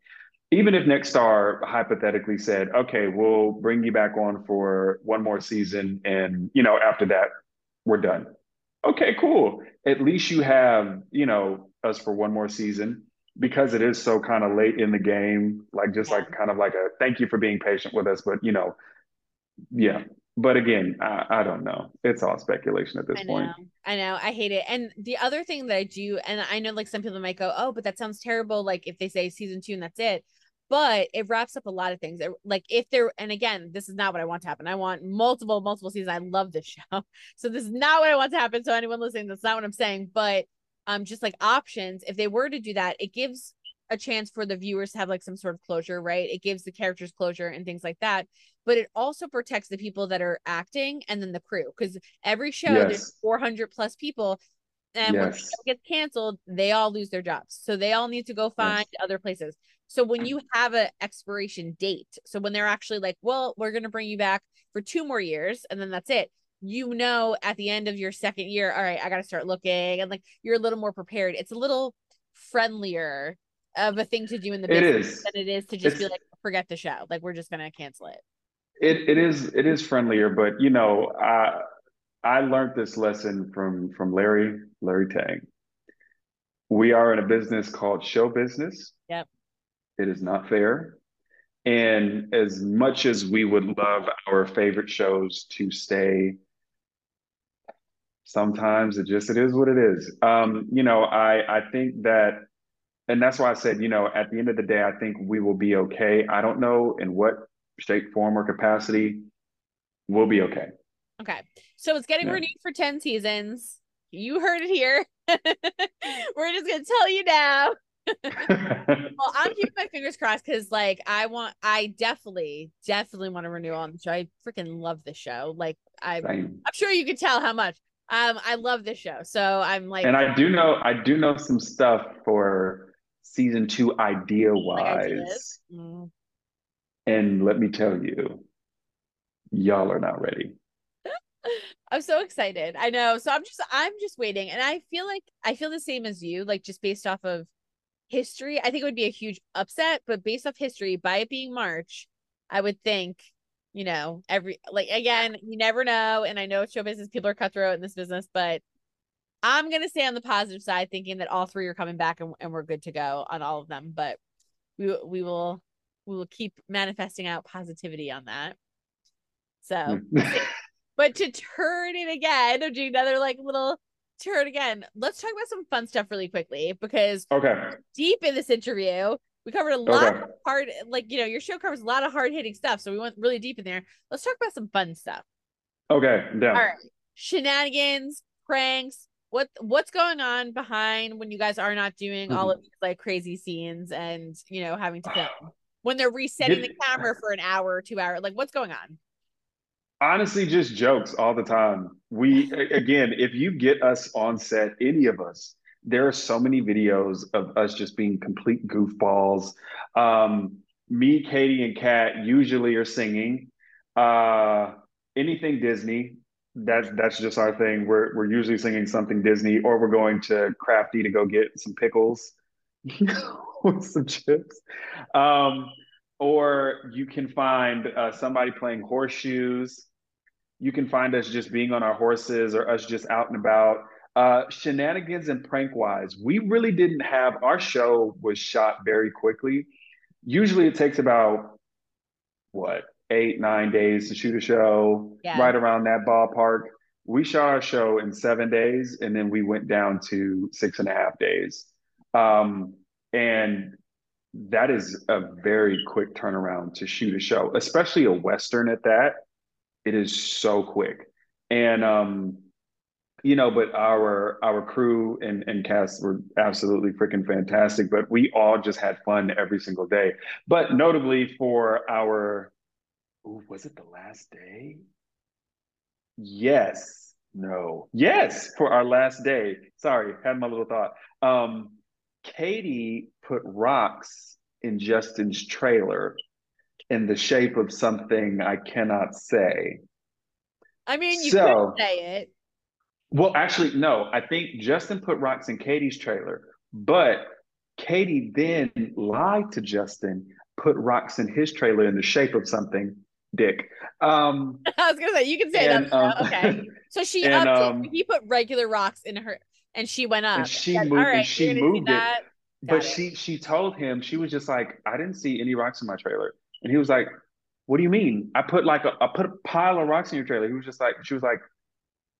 even if Nexstar hypothetically said, okay, we'll bring you back on for one more season, and you know, after that, we're done. Okay, cool. At least you have, you know, us for one more season because it is so kind of late in the game, like just like kind of like a thank you for being patient with us, but you know, yeah, but again, I, I, don't know. It's all speculation at this I point. I know. I hate it. And the other thing that I do, and I know like some people might go, oh, but that sounds terrible. Like if they say season two and that's it. But it wraps up a lot of things. Like if there, and again, this is not what I want to happen. I want multiple, multiple seasons. I love this show. So this is not what I want to happen. So anyone listening, that's not what I'm saying. But um, just like options, if they were to do that, it gives a chance for the viewers to have like some sort of closure, right? It gives the characters closure and things like that. But it also protects the people that are acting and then the crew because every show yes. there's 400 plus people. And yes. when the show gets canceled, they all lose their jobs. So they all need to go find yes. other places. So when you have an expiration date, so when they're actually like, well, we're going to bring you back for two more years and then that's it, you know, at the end of your second year, all right, I got to start looking and like you're a little more prepared. It's a little friendlier of a thing to do in the business it than it is to just it's, be like, forget the show. Like we're just gonna cancel it. It it is it is friendlier, but you know, I I learned this lesson from from Larry Larry Teng. We are in a business called show business. Yep. It is not fair. And as much as we would love our favorite shows to stay, sometimes it just it is what it is. Um, you know, I I think that and that's why I said, you know, at the end of the day, I think we will be okay. I don't know in what shape, form, or capacity, we'll be okay. Okay. So it's getting yeah. renewed for 10 seasons. You heard it here. We're just gonna tell you now. well, I'm keeping my fingers crossed because, like, I want, I definitely, definitely want to renew on the show. I freaking love the show. Like, I'm, I'm sure you could tell how much. Um, I love this show. So I'm like, and I do know, I do know some stuff for season two idea wise. Like mm. And let me tell you, y'all are not ready. I'm so excited. I know. So I'm just I'm just waiting. And I feel like I feel the same as you, like just based off of history. I think it would be a huge upset, but based off history, by it being March, I would think, you know, every like again, you never know. And I know show business, people are cutthroat in this business, but I'm gonna stay on the positive side, thinking that all three are coming back and, and we're good to go on all of them. But we we will we will keep manifesting out positivity on that. So But to turn it again, or do another like little turn again, let's talk about some fun stuff really quickly because okay, deep in this interview, we covered a lot okay. of hard, like you know, your show covers a lot of hard hitting stuff, so we went really deep in there. Let's talk about some fun stuff. Okay, yeah. All right, shenanigans, pranks. What what's going on behind when you guys are not doing mm-hmm. all of these like crazy scenes and you know having to film when they're resetting the camera for an hour or two hours? Like, what's going on? honestly just jokes all the time. We again if you get us on set any of us there are so many videos of us just being complete goofballs. Um, me katie and kat usually are singing. Uh, anything disney that's that's just our thing. We're we're usually singing something disney or we're going to crafty to go get some pickles with some chips um, or you can find uh, somebody playing horseshoes you can find us just being on our horses or us just out and about. Uh, shenanigans and prank wise, we really didn't have our show was shot very quickly. Usually it takes about what eight, nine days to shoot a show, yeah. right around that ballpark. We shot our show in seven days and then we went down to six and a half days. Um, and that is a very quick turnaround to shoot a show, especially a Western at that. It is so quick. And um, you know, but our our crew and, and cast were absolutely freaking fantastic. But we all just had fun every single day. But notably for our ooh, was it the last day? Yes. No. Yes, for our last day. Sorry, had my little thought. Um, Katie put rocks in Justin's trailer in the shape of something I cannot say. I mean, you so, could say it. Well, actually, no. I think Justin put rocks in Katie's trailer, but Katie then lied to Justin, put rocks in his trailer in the shape of something. Dick. Um, I was gonna say you can say and, that. Um, okay. So she and, um, he put regular rocks in her, and she went up. And she said, moved. Right, she moved it. but it. she she told him she was just like, I didn't see any rocks in my trailer. And he was like, What do you mean? I put like a I put a pile of rocks in your trailer. He was just like, she was like,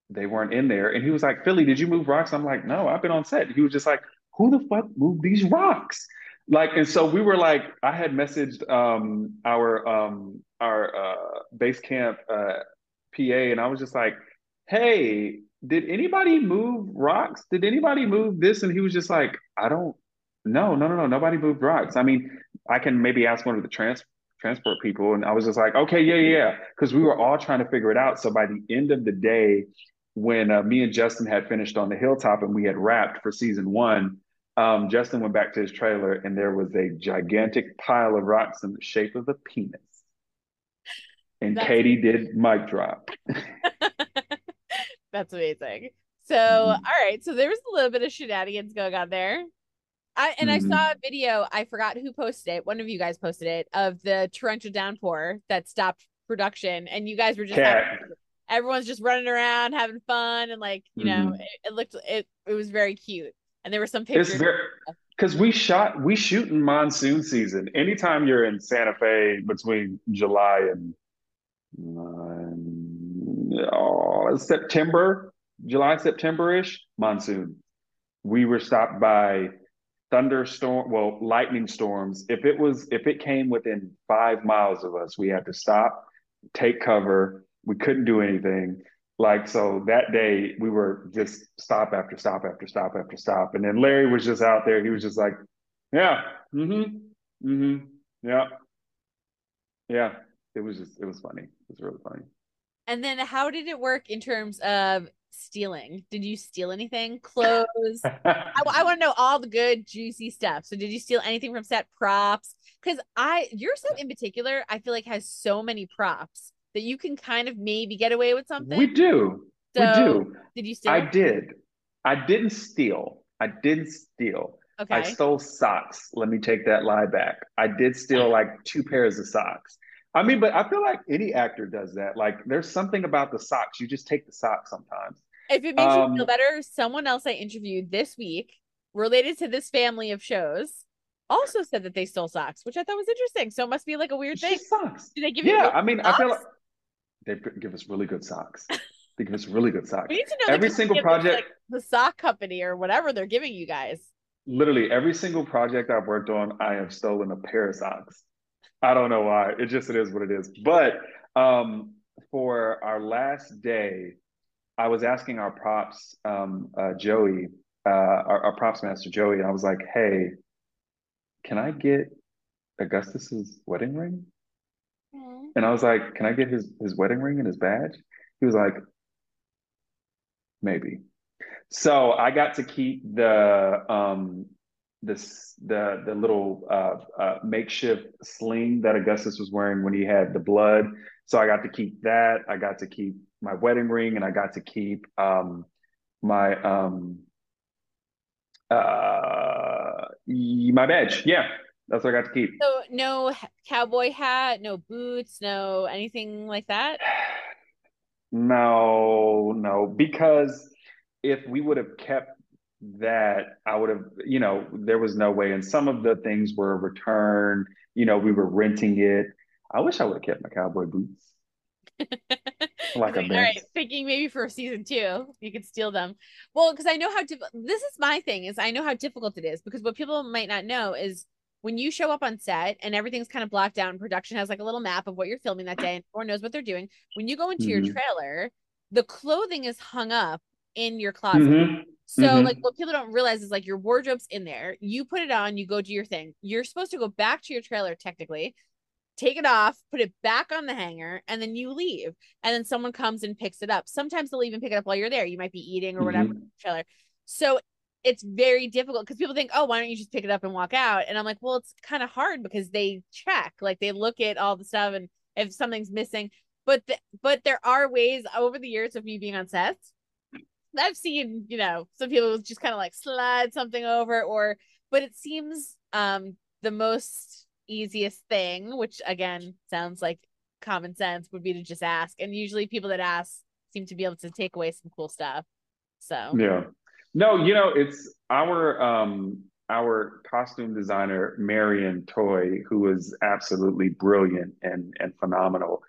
they weren't in there. And he was like, Philly, did you move rocks? I'm like, no, I've been on set. He was just like, who the fuck moved these rocks? Like, and so we were like, I had messaged um our um our uh base camp uh PA and I was just like, hey, did anybody move rocks? Did anybody move this? And he was just like, I don't no, no, no, no, nobody moved rocks. I mean, I can maybe ask one of the trans transport people. And I was just like, okay, yeah, yeah, because we were all trying to figure it out. So by the end of the day, when uh, me and Justin had finished on the hilltop and we had wrapped for season one, um, Justin went back to his trailer and there was a gigantic pile of rocks in the shape of a penis. And That's Katie did mic drop. That's amazing. So, mm-hmm. all right. So there was a little bit of shenanigans going on there. I and mm-hmm. I saw a video. I forgot who posted it. One of you guys posted it of the torrential downpour that stopped production, and you guys were just having, everyone's just running around having fun, and like you mm-hmm. know, it, it, looked it it was very cute, and there were some pictures. because we shot we shoot in monsoon season. Anytime you're in Santa Fe between July and uh, oh, September, July September ish monsoon. We were stopped by thunderstorm, well, lightning storms. If it was, if it came within five miles of us, we had to stop, take cover. We couldn't do anything. Like so, that day we were just stop after stop after stop after stop, and then Larry was just out there. He was just like, "Yeah, mm-hmm, mm-hmm, yeah, yeah." It was just, it was funny. It was really funny. And then, how did it work in terms of stealing? Did you steal anything? Clothes? I, I want to know all the good, juicy stuff. So, did you steal anything from set props? Because I, your set in particular, I feel like has so many props that you can kind of maybe get away with something. We do. So, we do. Did you steal? I did. I didn't steal. I didn't steal. Okay. I stole socks. Let me take that lie back. I did steal like two pairs of socks. I mean, but I feel like any actor does that. Like, there's something about the socks. You just take the socks sometimes. If it makes um, you feel um, better, someone else I interviewed this week related to this family of shows also said that they stole socks, which I thought was interesting. So it must be like a weird thing. Socks. Did they give yeah, you? Yeah, I mean, socks? I feel like they give us really good socks. They give us really good socks. we need to know every single project, like the sock company or whatever they're giving you guys. Literally every single project I've worked on, I have stolen a pair of socks. I don't know why. It just it is what it is. But um, for our last day, I was asking our props, um, uh, Joey, uh, our, our, props master Joey, and I was like, "Hey, can I get Augustus's wedding ring?" Mm-hmm. And I was like, "Can I get his his wedding ring and his badge?" He was like, "Maybe." So I got to keep the um, this the the little uh, uh, makeshift sling that Augustus was wearing when he had the blood. So I got to keep that. I got to keep my wedding ring, and I got to keep um, my um, uh, my badge. Yeah, that's what I got to keep. So no cowboy hat, no boots, no anything like that. no, no, because if we would have kept that I would have, you know, there was no way. And some of the things were returned, you know, we were renting it. I wish I would have kept my cowboy boots. like, a all right, thinking maybe for season two, you could steal them. Well, because I know how diff- this is my thing is I know how difficult it is because what people might not know is when you show up on set and everything's kind of blocked out and production has like a little map of what you're filming that day and everyone knows what they're doing. When you go into mm-hmm. your trailer, the clothing is hung up in your closet. Mm-hmm. So mm-hmm. like what people don't realize is like your wardrobe's in there. You put it on, you go do your thing. You're supposed to go back to your trailer technically, take it off, put it back on the hanger, and then you leave. And then someone comes and picks it up. Sometimes they'll even pick it up while you're there. You might be eating or whatever mm-hmm. trailer. So it's very difficult because people think, oh, why don't you just pick it up and walk out? And I'm like, well, it's kind of hard because they check, like they look at all the stuff and if something's missing. But the, but there are ways over the years of me being on sets I've seen, you know, some people just kind of like slide something over or but it seems um the most easiest thing, which again sounds like common sense, would be to just ask. And usually people that ask seem to be able to take away some cool stuff. So yeah. No, you know, it's our um our costume designer, Marion Toy, who is absolutely brilliant and and phenomenal.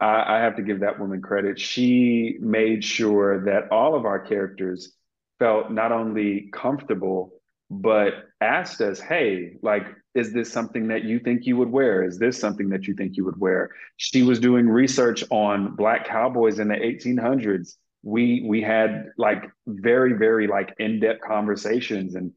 I, I have to give that woman credit. She made sure that all of our characters felt not only comfortable, but asked us, hey, like, is this something that you think you would wear? Is this something that you think you would wear? She was doing research on black cowboys in the 1800s. We we had like very very like in-depth conversations and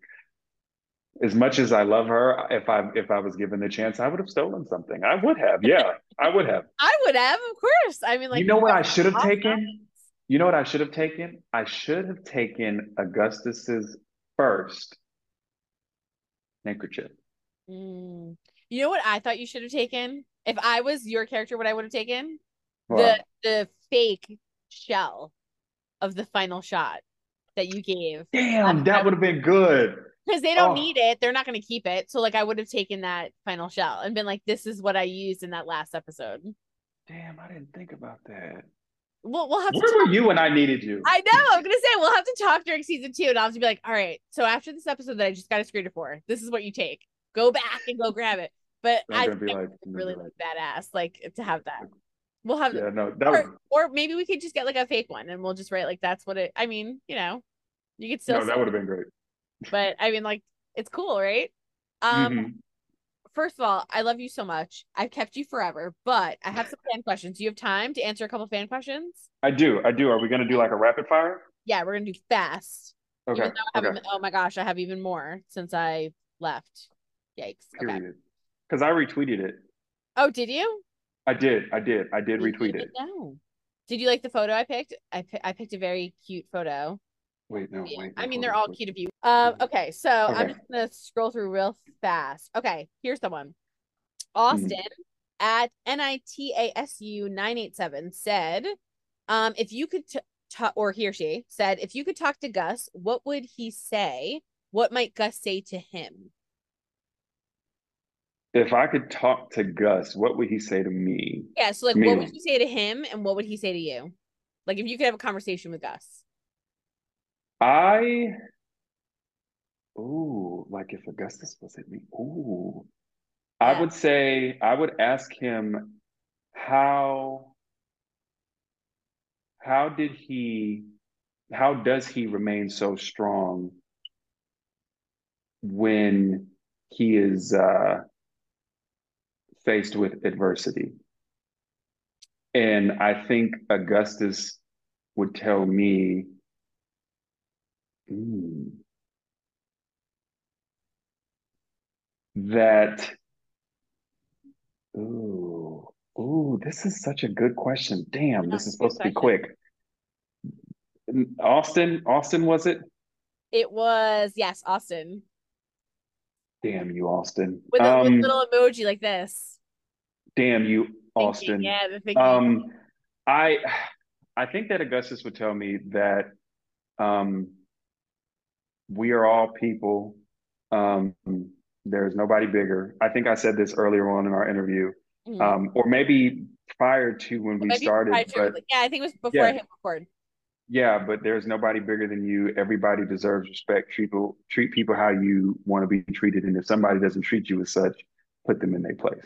as much as I love her, if I if I was given the chance, I would have stolen something. I would have. Yeah, I would have. I would have, of course. I mean, like you know what I should have taken. You know what I should have taken? I should have taken Augustus's first handkerchief. Mm. You know what I thought you should have taken? If I was your character, what I would have taken? What? The the fake shell of the final shot that you gave. Damn, that would have been good because they don't oh. need it. They're not going to keep it. So like I would have taken that final shell and been like, this is what I used in that last episode. Damn, I didn't think about that. We'll, we'll have to. Where were you when I needed you? I know. I'm gonna say we'll have to talk during season two, and I'll have to be like, all right. So after this episode that I just got a screener for, this is what you take. Go back and go grab it. But I be like, really like badass, like to have that. We'll have yeah, no, that or, was... or maybe we could just get like a fake one, and we'll just write like that's what it. I mean, you know, you could still. No, that would have been great but I mean, like It's cool, right? Um, mm-hmm. first of all, I love you so much. I've kept you forever, but I have some fan questions. Do you have time to answer a couple fan questions? I do. I do. Are we gonna do like a rapid fire? Yeah, we're gonna do fast. Okay. okay. oh my gosh, I have even more since I left. Yikes. Period. Because. I retweeted it. Oh, did you? I did. I did. I did retweet it. No. Did you like the photo I picked? I I picked a very cute photo. Wait, no, wait. I mean, they're all cute of you. Um, okay, so okay. I'm just gonna scroll through real fast. Okay, here's the one. Austin mm-hmm. at NITASU 987 said, um, if you could t- talk, or he or she said, if you could talk to Gus, what would he say? What might Gus say to him? If I could talk to Gus, what would he say to me? Yeah, so like, me. what would you say to him, and what would he say to you? Like, if you could have a conversation with Gus. I, ooh, like if Augustus was at me, ooh, yeah. I would say I would ask him how how did he how does he remain so strong when he is uh, faced with adversity? And I think Augustus would tell me, mm, that, ooh, ooh, this is such a good question. Damn, this is supposed to be quick. Austin, Austin, was it? It was yes, Austin. Damn you, Austin. With a, um, little emoji like this. Damn you, Austin. Thinking, yeah, the thinking. Um, I, I think that Augustus would tell me that, um, we are all people. Um, there's nobody bigger. I think I said this earlier on in our interview, mm-hmm. um, or maybe prior to when we started. To, but, yeah, I think it was before yeah. I hit record. Yeah, but there's nobody bigger than you. Everybody deserves respect. Treat people, treat people how you want to be treated. And if somebody doesn't treat you as such, put them in their place.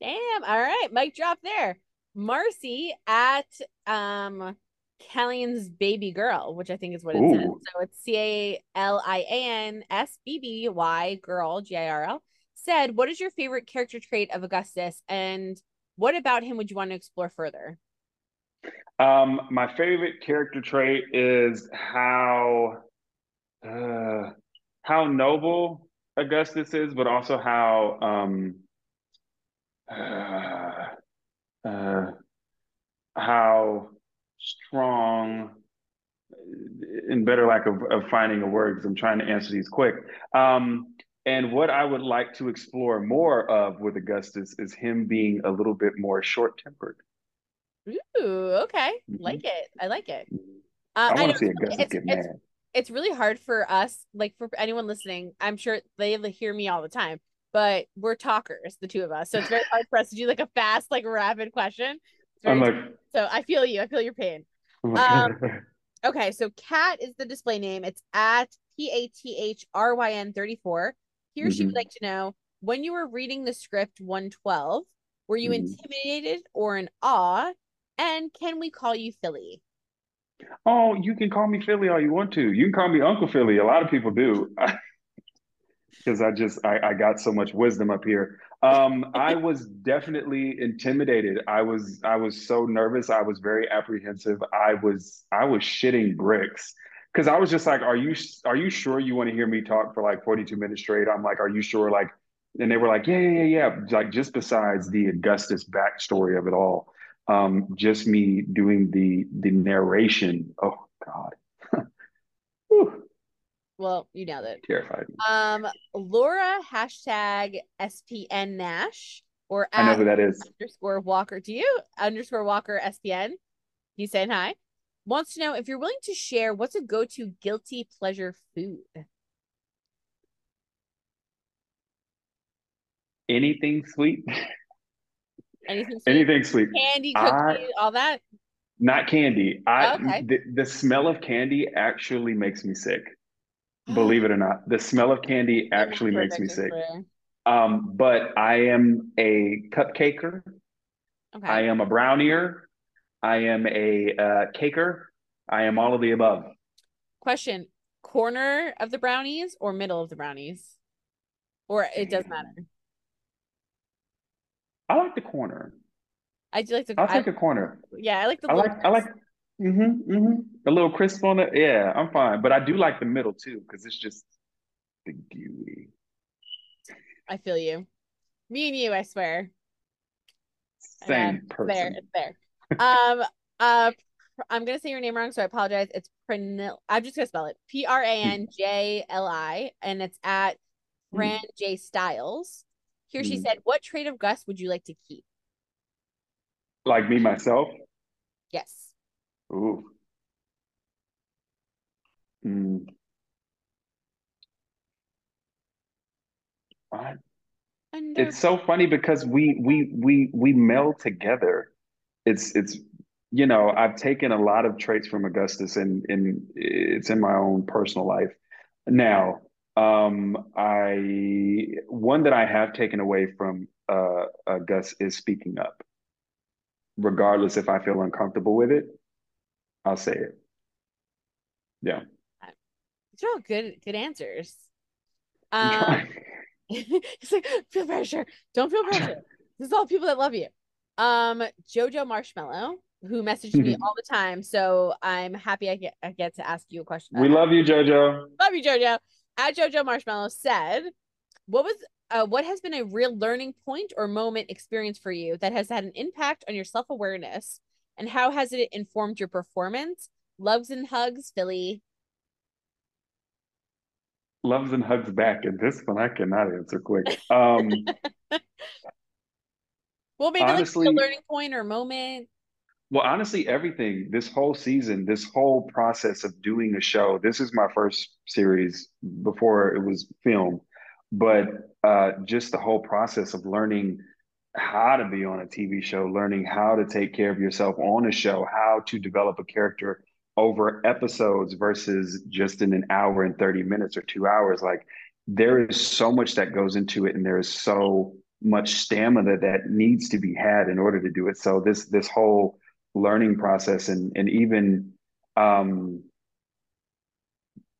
Damn. All right. Mic drop there. Marcy at um Calian's baby girl, which I think is what it Ooh. says. So it's C A L I A N S B B Y girl, G I R L, said, What is your favorite character trait of Augustus? And what about him would you want to explore further? Um, my favorite character trait is how uh, how noble Augustus is, but also how um, uh, uh, how strong and better lack of, of finding a word because I'm trying to answer these quick. Um, and what I would like to explore more of with Augustus is him being a little bit more short tempered. Ooh, okay. Mm-hmm. Like it. I like it. Mm-hmm. Uh, I want to see Augustus it's, get mad. It's, it's really hard for us, like for anyone listening. I'm sure they hear me all the time, but we're talkers, the two of us. So it's very hard for us to do like a fast, like rapid question. I'm like, so I feel you. I feel your pain. Um, okay, so cat is the display name. It's at P A T H R Y N 34. Here mm-hmm. she would mm-hmm. like to know when you were reading the script 112, were you mm-hmm. intimidated or in awe and can we call you Philly? Oh, you can call me Philly all you want to. You can call me Uncle Philly. A lot of people do. Because I just I, I got so much wisdom up here. Um, I was definitely intimidated. I was I was so nervous. I was very apprehensive. I was I was shitting bricks because I was just like, "Are you are you sure you want to hear me talk for like 42 minutes straight?" I'm like, "Are you sure?" Like, and they were like, "Yeah, yeah, yeah, yeah." Like just besides the Augustus backstory of it all, um, just me doing the the narration. Oh God. well, you nailed it. Terrified. Um, Laura hashtag SPN Nash or I know who that is. Underscore Walker. Do you underscore Walker SPN? He's saying hi. Wants to know if you're willing to share what's a go-to guilty pleasure food. Anything sweet. Anything sweet? Anything sweet. Candy, cookies, I, all that? Not candy. I okay. the, the smell of candy actually makes me sick. Believe it or not. The smell of candy actually makes me sick. Um, but I am a cupcaker. Okay. I am a brownier. I am a uh, caker. I am all of the above. Question corner of the brownies or middle of the brownies? Or it does matter. I like the corner. I do like the. I'll take a corner. Yeah, I like the. I like. I like. Mm-hmm, mm-hmm. A little crisp on it. Yeah, I'm fine. But I do like the middle too because it's just the gooey. I feel you. Me and you, I swear. Same person. There, it's there. um. Uh. I'm gonna say your name wrong, so I apologize. It's Pranil. I'm just gonna spell it P R A N J L I, and it's at Fran J Styles. Here she mm. said, "What trait of Gus would you like to keep?" Like me myself. Yes. Ooh. Mm. It's so funny because we we we we meld together. It's it's you know I've taken a lot of traits from Augustus and and it's in my own personal life. Now, um, I one that I have taken away from uh, uh, Gus is speaking up, regardless if I feel uncomfortable with it. I'll say it. Yeah. These are all good good answers. Um, it's like feel pressure. Don't feel pressure. this is all people that love you. Um, Jojo Marshmallow, who messaged me all the time, so I'm happy I get I get to ask you a question. We love you, Jojo. Love you, Jojo. At Jojo Marshmallow said, "What was uh, what has been a real learning point or moment experience for you that has had an impact on your self awareness, and how has it informed your performance?" Loves and hugs, Philly loves and hugs back. And this one I cannot answer quick. Um, well, maybe honestly, like a learning point or moment. Well, honestly, everything this whole season, this whole process of doing a show. This is my first series before it was filmed, but uh, just the whole process of learning how to be on a TV show, learning how to take care of yourself on a show, how to develop a character over episodes versus just in an hour and 30 minutes or two hours. Like there is so much that goes into it and there is so much stamina that needs to be had in order to do it. So this this whole learning process and and even um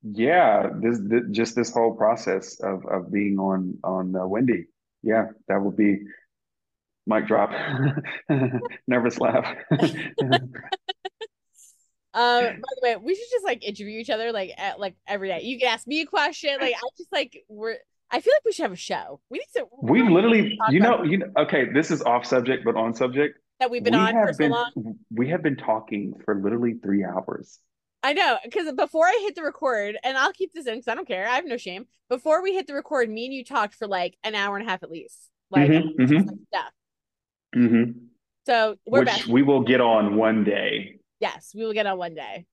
yeah this, this just this whole process of of being on on uh, wendy. Yeah that would be mic drop nervous laugh um, by the way, we should just like interview each other like at, like every day. You can ask me a question. Like I just like we're. I feel like we should have a show. We need to. We literally, you know, you know. Okay, this is off subject, but on subject. That we've been we on for been, so long. We have been talking for literally three hours. I know, because before I hit the record, and I'll keep this in because I don't care. I have no shame. Before we hit the record, me and you talked for like an hour and a half at least, like, mm-hmm, mm-hmm. stuff. Mm-hmm. So we're Which back. we will get on one day. Yes, we will get on one day.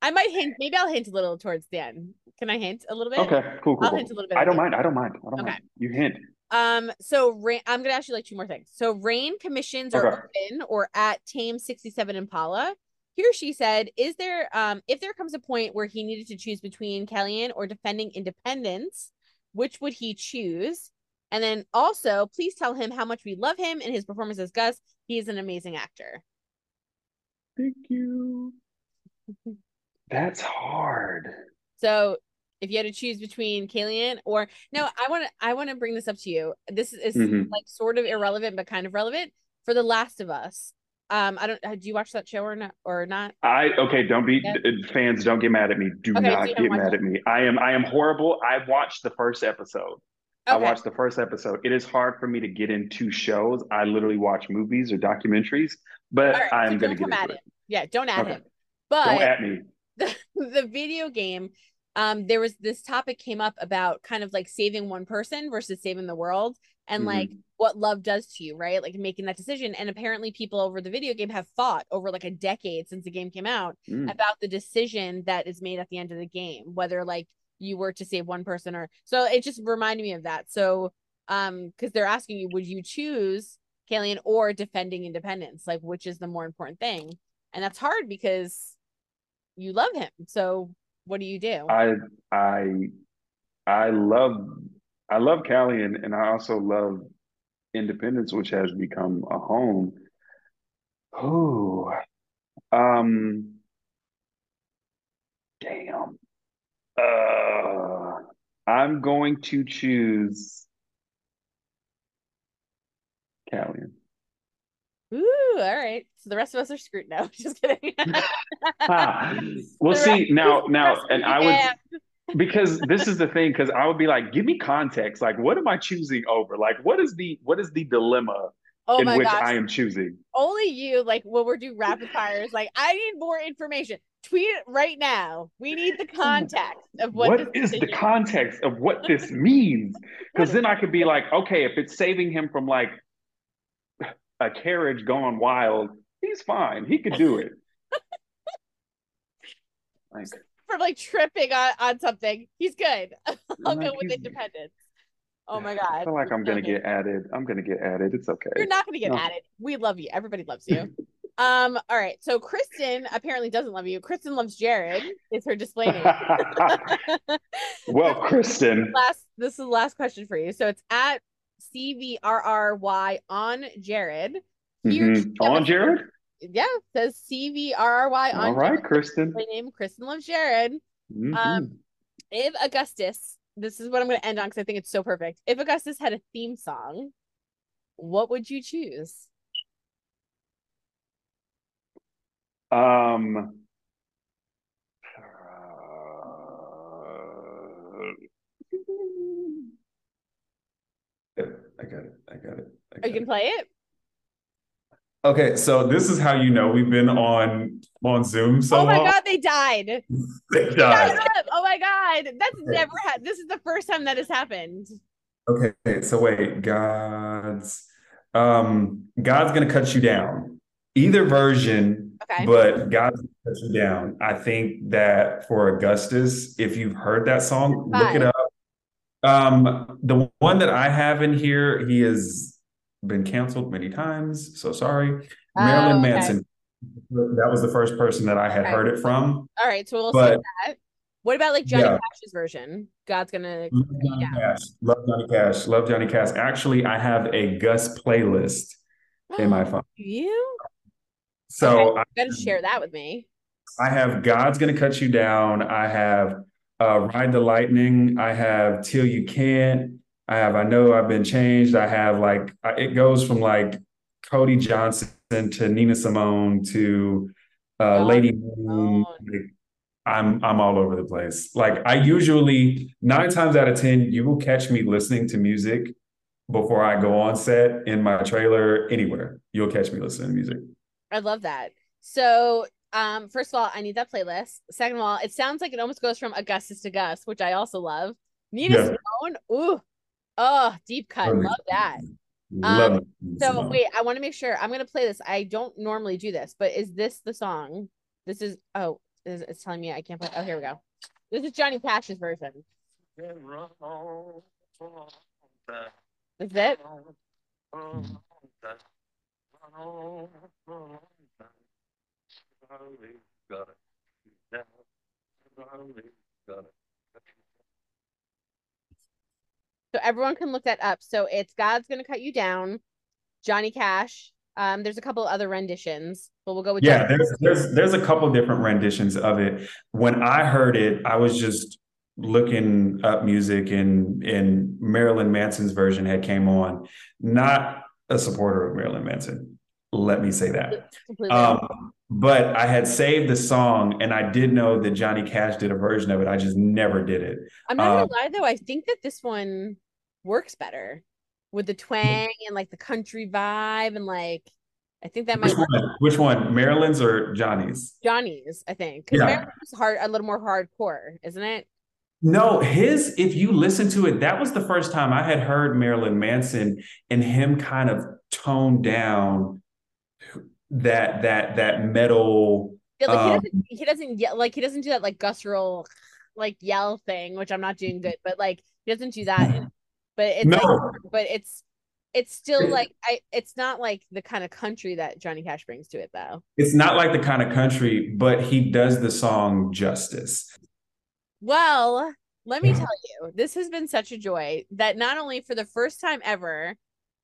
I might hint. Maybe I'll hint a little towards the end. Can I hint a little bit? Okay, cool, cool. I'll cool. hint a little bit. I don't mind. I don't mind. I don't okay. mind. You hint. Um. So Rain, I'm gonna ask you like two more things. So Rain commissions are open or at Tame 67 Impala. Here she said, "Is there um if there comes a point where he needed to choose between Calian or defending independence, which would he choose?" And then also, please tell him how much we love him and his performance as Gus. He is an amazing actor. Thank you. That's hard. So if you had to choose between Calian or no, I want to I want to bring this up to you. This is mm-hmm. like sort of irrelevant but kind of relevant for The Last of Us. Um, I don't. Uh, do you watch that show or not? Or not? I okay. Don't be yeah. fans. Don't get mad at me. Do okay, not so get mad it. at me. I am. I am horrible. I watched the first episode. Okay. I watched the first episode. It is hard for me to get into shows. I literally watch movies or documentaries, but right, I'm so going to get into it. Yeah, don't add okay. him. But don't at me. The, the video game, um, there was this topic came up about kind of like saving one person versus saving the world and mm-hmm. like what love does to you, right? Like making that decision. And apparently people over the video game have fought over like a decade since the game came out mm. about the decision that is made at the end of the game, whether like you were to save one person or so it just reminded me of that. So um, because they're asking you, would you choose Calian or defending independence? Like which is the more important thing? and that's hard because you love him so what do you do i i i love i love Callie and, and i also love independence which has become a home oh um damn Uh, I'm going to choose Calian. Ooh, all right. So the rest of us are screwed now. Just kidding. ah, we'll see now. Now, and I would because this is the thing. Because I would be like, give me context. Like, what am I choosing over? Like, what is the what is the dilemma oh in which gosh. I am choosing? Only you. Like when we're doing rapid fires. Like, I need more information. Tweet it right now. We need the context of what. What is the context of what this means? Because then I could be like, okay, if it's saving him from like a carriage gone wild, he's fine. He could do it. like from like tripping on, on something. He's good. I'll like go with independence. Oh my god. I feel like I'm gonna get added. I'm gonna get added. It's okay. You're not gonna get no. added. We love you. Everybody loves you. Um, all right. So Kristen apparently doesn't love you. Kristen loves Jared, is her display name. well, Kristen. Last this is the last question for you. So it's at C V R R Y on Jared. Mm-hmm. On Jared? Yeah, says C V R R Y on All right, Jared. Kristen. My name Kristen loves Jared. Mm-hmm. Um, if Augustus, this is what I'm going to end on because I think it's so perfect. If Augustus had a theme song, what would you choose? Um, I got it. I got it. I got you can play it. Okay, so this is how you know we've been on on Zoom so Oh my long. god, they died. they died. Oh my god, that's okay. never had. This is the first time that has happened. Okay, so wait, God's um God's gonna cut you down. Either version, okay. but God's gonna you down. I think that for Augustus, if you've heard that song, look it up. Um, the one that I have in here, he has been canceled many times. So sorry. Oh, Marilyn okay. Manson. That was the first person that I had okay. heard it from. All right, so we'll but, that. What about like Johnny yeah. Cash's version? God's gonna love Johnny Cash. Love Johnny Cash. Love Johnny Cash. Actually, I have a Gus playlist in my phone. You? So okay. you gotta share that with me. I have God's gonna cut you down. I have uh, Ride the Lightning. I have Till You Can't. I have I Know I've Been Changed. I have like, it goes from like Cody Johnson to Nina Simone to uh, oh, Lady Moon. I'm I'm all over the place. Like I usually nine times out of ten, you will catch me listening to music before I go on set in my trailer anywhere. You'll catch me listening to music. I love that. So um, first of all, I need that playlist. Second of all, it sounds like it almost goes from Augustus to Gus, which I also love. Nina yeah. Simone, ooh, oh, deep cut, love that. Love um, so wait, I want to make sure I'm gonna play this. I don't normally do this, but is this the song? This is oh, it's telling me I can't play. Oh, here we go. This is Johnny Cash's version. Is it? So everyone can look that up. So it's God's gonna cut you down, Johnny Cash. Um, there's a couple other renditions, but we'll go with yeah. There's there's there's a couple different renditions of it. When I heard it, I was just looking up music, and and Marilyn Manson's version had came on. Not a supporter of Marilyn Manson. Let me say that. Um, but I had saved the song and I did know that Johnny Cash did a version of it. I just never did it. I'm not gonna um, lie though, I think that this one works better with the twang and like the country vibe and like I think that might which one? Which one? Marilyn's or Johnny's? Johnny's, I think. Because yeah. Marilyn's hard a little more hardcore, isn't it? No, his, if you listen to it, that was the first time I had heard Marilyn Manson and him kind of toned down that that that metal. Yeah, like um, he doesn't he doesn't yell like he doesn't do that like guttural like yell thing, which I'm not doing good, but like he doesn't do that. But it's no. like, but it's it's still like I it's not like the kind of country that Johnny Cash brings to it though. It's not like the kind of country, but he does the song justice. Well, let me tell you, this has been such a joy that not only for the first time ever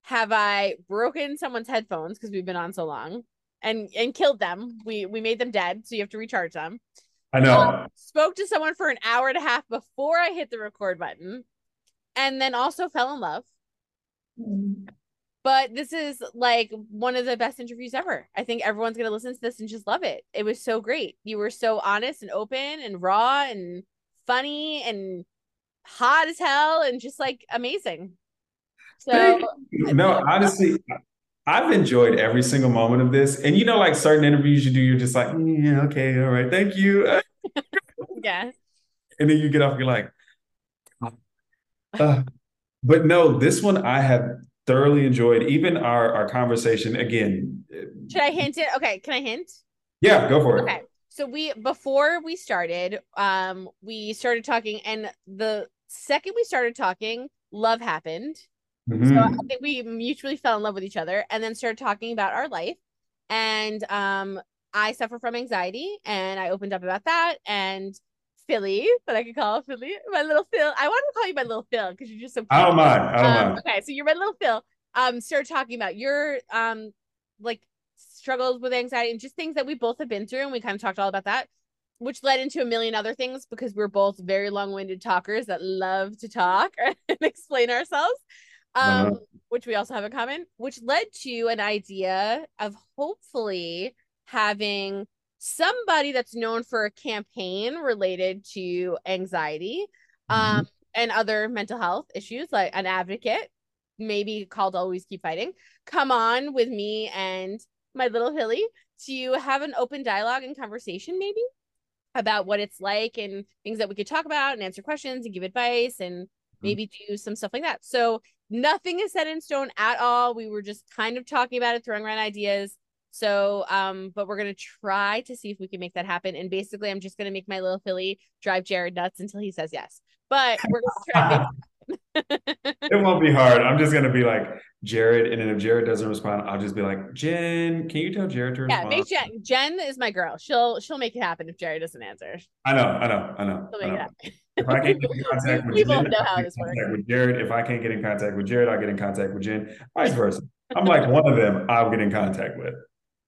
have I broken someone's headphones because we've been on so long, and and killed them. We we made them dead, so you have to recharge them. I know. Um, spoke to someone for an hour and a half before I hit the record button, and then also fell in love. But this is like one of the best interviews ever. I think everyone's going to listen to this and just love it. It was so great. You were so honest and open and raw and funny and hot as hell and just like amazing. So, no, honestly, I've enjoyed every single moment of this. And you know, like certain interviews you do, you're just like, mm, yeah, okay, all right, thank you. yeah. And then you get off, you're like, uh, but no, this one I have thoroughly enjoyed. Even our our conversation again. Should I hint it? Okay, can I hint? Yeah, go for it. Okay. So we before we started, um, we started talking, and the second we started talking, love happened. Mm-hmm. So I think we mutually fell in love with each other, and then started talking about our life. And um, I suffer from anxiety, and I opened up about that. And Philly, that I could call Philly, my little Phil. I want to call you my little Phil because you're just so. Cute. I don't mind. I don't um, mind. Okay, so you're my little Phil. Um, started talking about your um, like struggles with anxiety and just things that we both have been through, and we kind of talked all about that, which led into a million other things because we're both very long-winded talkers that love to talk and explain ourselves. Um, uh-huh. which we also have in common, which led to an idea of hopefully having somebody that's known for a campaign related to anxiety mm-hmm. um, and other mental health issues, like an advocate, maybe called Always Keep Fighting, come on with me and my little Hilly to have an open dialogue and conversation, maybe about what it's like and things that we could talk about and answer questions and give advice and mm-hmm. maybe do some stuff like that. So nothing is set in stone at all. We were just kind of talking about it, throwing around ideas. So, um, but we're gonna try to see if we can make that happen. And basically, I'm just gonna make my little Philly drive Jared nuts until he says yes. But we're gonna try. it won't be hard. I'm just gonna be like Jared, and then if Jared doesn't respond, I'll just be like, Jen, can you tell Jared to respond? Yeah, make Jen. Jen is my girl. She'll she'll make it happen if Jared doesn't answer. I know, I know, I know. She'll make I know. it happen. If I can't get in contact with Jen, know how this works. with Jared. If I can't get in contact with Jared, I'll get in contact with Jen. Vice versa. I'm like one of them. I'll get in contact with.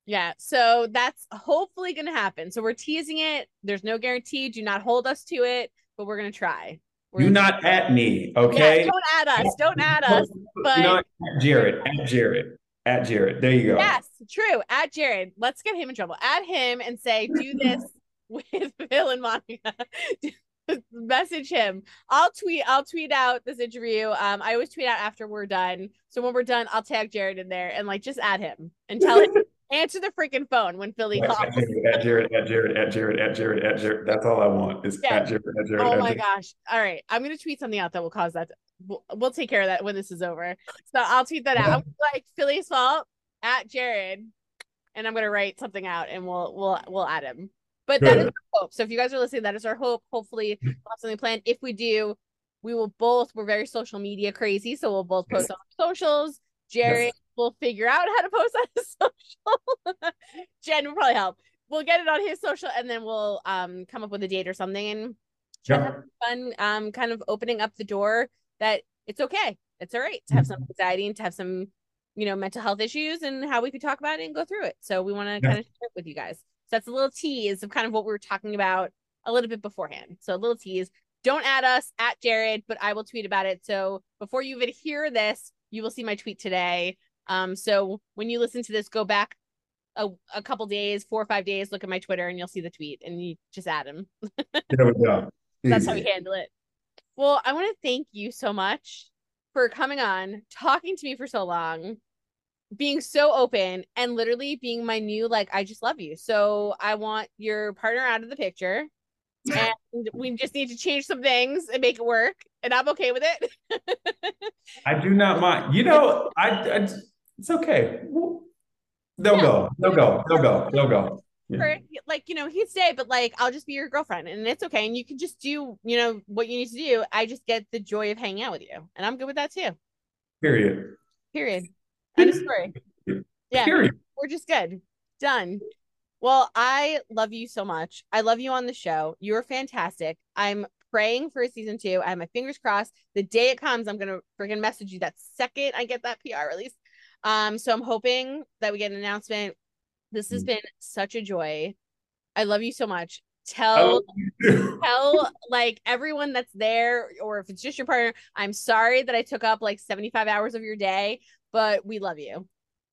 Yeah. So that's hopefully going to happen. So we're teasing it. There's no guarantee. Do not hold us to it, but we're going to try. We're Do not at me. Okay. Yeah, don't add us. Don't add us. But not Jared. At Jared. At Jared. There you go. Yes, true. At Jared. Let's get him in trouble. Add him and say, do this with Phil and Monica. message him. I'll tweet. I'll tweet out this interview. Um, I always tweet out after we're done. So when we're done, I'll tag Jared in there and like just add him and tell him answer the freaking phone when Philly calls. At Jared, at Jared, at Jared, at Jared, at Jared, at Jared. That's all I want is yeah. at Jared, at Jared. Oh at my Jared. gosh! All right, I'm gonna tweet something out that will cause that. To, we'll, we'll take care of that when this is over. So I'll tweet that out. like Philly's fault at Jared, and I'm gonna write something out and we'll we'll we'll add him. But that is our hope. So if you guys are listening, that is our hope. Hopefully, we'll have something planned. If we do, we will both. We're very social media crazy, so we'll both post on socials. Jared yes. will figure out how to post on his social. Jen will probably help. We'll get it on his social, and then we'll um come up with a date or something, and yeah. have fun. Um, kind of opening up the door that it's okay. It's all right to have some anxiety and to have some, you know, mental health issues, and how we could talk about it and go through it. So we want to yeah. kind of share it with you guys. So that's a little tease of kind of what we were talking about a little bit beforehand. So a little tease. Don't add us at Jared, but I will tweet about it. So before you even hear this, you will see my tweet today. Um, so when you listen to this, go back a, a couple days, four or five days, look at my Twitter and you'll see the tweet and you just add him. there we go. That's how we handle it. Well, I want to thank you so much for coming on, talking to me for so long being so open and literally being my new like I just love you. So I want your partner out of the picture. and we just need to change some things and make it work and I'm okay with it. I do not mind. You know, I, I it's okay. They'll yeah. go. They'll go. They'll go. They'll go. Yeah. Like you know he'd stay but like i'll just be your girlfriend and it's okay and you can just do you know what you need to do i just get the joy of hanging out with you and i'm good with that too period period End of story. Yeah. Period. We're just good. Done. Well, I love you so much. I love you on the show. You're fantastic. I'm praying for a season two. I have my fingers crossed. The day it comes, I'm gonna freaking message you that second I get that PR release. Um, so I'm hoping that we get an announcement. This has mm. been such a joy. I love you so much. tell tell like everyone that's there or if it's just your partner i'm sorry that i took up like 75 hours of your day but we love you.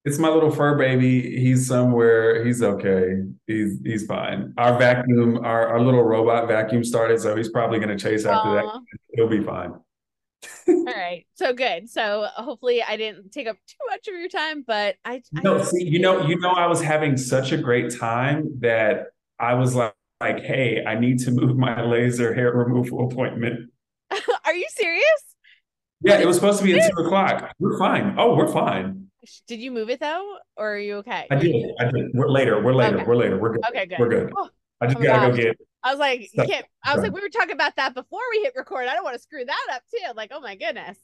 It's my little fur baby. He's somewhere. He's okay. He's he's fine. Our vacuum our, our little robot vacuum started so he's probably going to chase after Aww. that he'll be fine. All right. So good. So hopefully i didn't take up too much of your time but i, I no see you know you know i was having such a great time that i was like like, hey, I need to move my laser hair removal appointment. Are you serious? Yeah, it was supposed to be at two o'clock. We're fine. Oh, we're fine. Did you move it though, or are you okay? I did. I did. We're later. We're later. Okay. We're later. We're good. Okay, good. We're good. Oh, I just oh gotta gosh. go get. I was like, you can't. I was like, we were talking about that before we hit record. I don't want to screw that up too. I'm like, oh my goodness.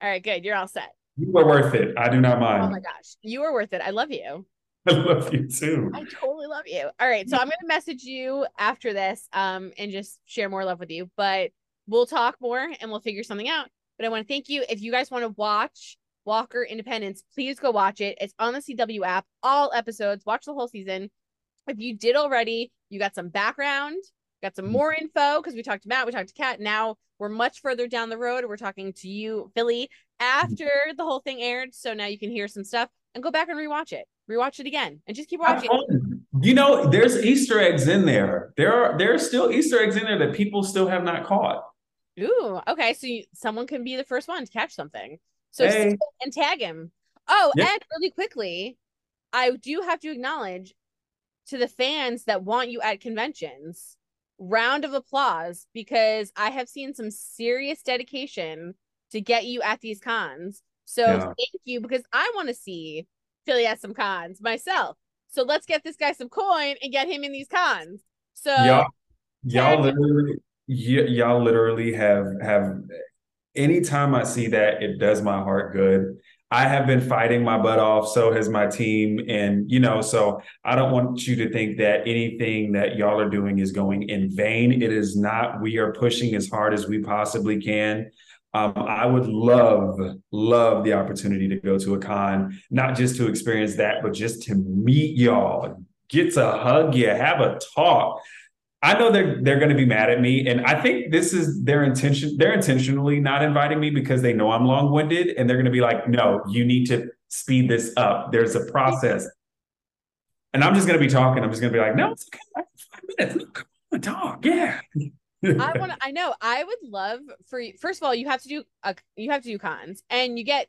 All right, good. You're all set. You were worth it. I do not mind. Oh my gosh, you were worth it. I love you. I love you too. I totally love you. All right. So I'm going to message you after this um, and just share more love with you. But we'll talk more and we'll figure something out. But I want to thank you. If you guys want to watch Walker Independence, please go watch it. It's on the CW app, all episodes. Watch the whole season. If you did already, you got some background, got some mm-hmm. more info because we talked to Matt, we talked to Kat. Now we're much further down the road. We're talking to you, Philly, after mm-hmm. the whole thing aired. So now you can hear some stuff and go back and rewatch it rewatch it again and just keep watching. You know, there's Easter eggs in there. There are there are still Easter eggs in there that people still have not caught. Ooh, okay. So you, someone can be the first one to catch something. So hey. and tag him. Oh, yep. and really quickly, I do have to acknowledge to the fans that want you at conventions, round of applause because I have seen some serious dedication to get you at these cons. So yeah. thank you because I want to see Philly has some cons myself. So let's get this guy some coin and get him in these cons. So y'all, y'all literally, y- y'all literally have have. Anytime I see that, it does my heart good. I have been fighting my butt off. So has my team, and you know, so I don't want you to think that anything that y'all are doing is going in vain. It is not. We are pushing as hard as we possibly can. Um, I would love, love the opportunity to go to a con, not just to experience that, but just to meet y'all, get to hug you, have a talk. I know they're they're going to be mad at me, and I think this is their intention. They're intentionally not inviting me because they know I'm long winded, and they're going to be like, "No, you need to speed this up. There's a process." And I'm just going to be talking. I'm just going to be like, "No, it's okay. Five minutes. No, Come on, talk. Yeah." I want. I know. I would love for you. First of all, you have to do a. You have to do cons, and you get,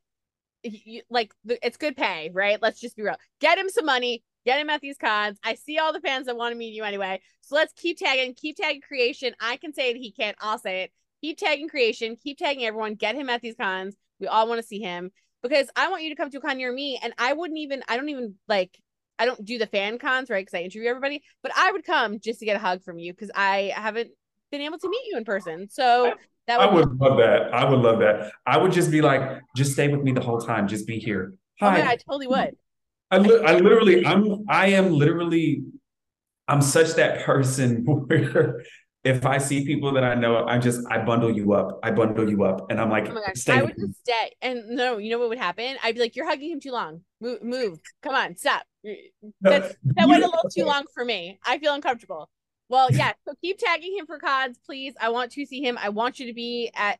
you, like, it's good pay, right? Let's just be real. Get him some money. Get him at these cons. I see all the fans that want to meet you anyway. So let's keep tagging. Keep tagging creation. I can say it. He can't. I'll say it. Keep tagging creation. Keep tagging everyone. Get him at these cons. We all want to see him because I want you to come to a con near me. And I wouldn't even. I don't even like. I don't do the fan cons, right? Because I interview everybody, but I would come just to get a hug from you because I haven't been able to meet you in person. So that would I would be- love that. I would love that. I would just be like, just stay with me the whole time. Just be here. Oh Hi. Oh, yeah, I totally would. I, li- I literally, I'm, I am literally, I'm such that person where if I see people that I know, I just I bundle you up. I bundle you up, and I'm like, oh stay. I would just stay. And no, you know what would happen? I'd be like, you're hugging him too long. Move, move. Come on, stop. That's, that went a little too long for me. I feel uncomfortable. Well, yeah. So keep tagging him for cons, please. I want to see him. I want you to be at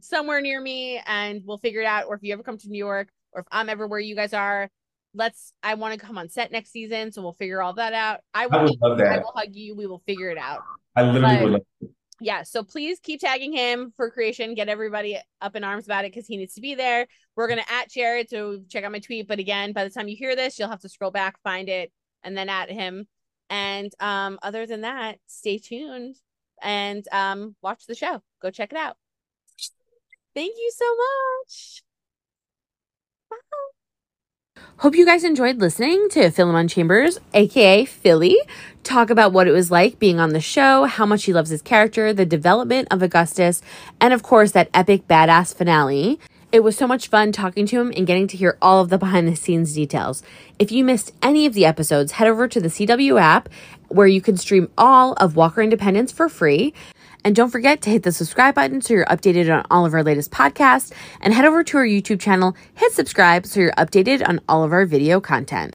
somewhere near me, and we'll figure it out. Or if you ever come to New York, or if I'm ever where you guys are, let's. I want to come on set next season, so we'll figure all that out. I will. I, would love that. I will hug you. We will figure it out. I literally but, would. Love it. Yeah, so please keep tagging him for creation. Get everybody up in arms about it because he needs to be there. We're gonna at Jared, so check out my tweet. But again, by the time you hear this, you'll have to scroll back, find it, and then at him. And um, other than that, stay tuned and um, watch the show. Go check it out. Thank you so much. Hope you guys enjoyed listening to Philemon Chambers, aka Philly, talk about what it was like being on the show, how much he loves his character, the development of Augustus, and of course, that epic badass finale. It was so much fun talking to him and getting to hear all of the behind the scenes details. If you missed any of the episodes, head over to the CW app where you can stream all of Walker Independence for free. And don't forget to hit the subscribe button so you're updated on all of our latest podcasts. And head over to our YouTube channel, hit subscribe so you're updated on all of our video content.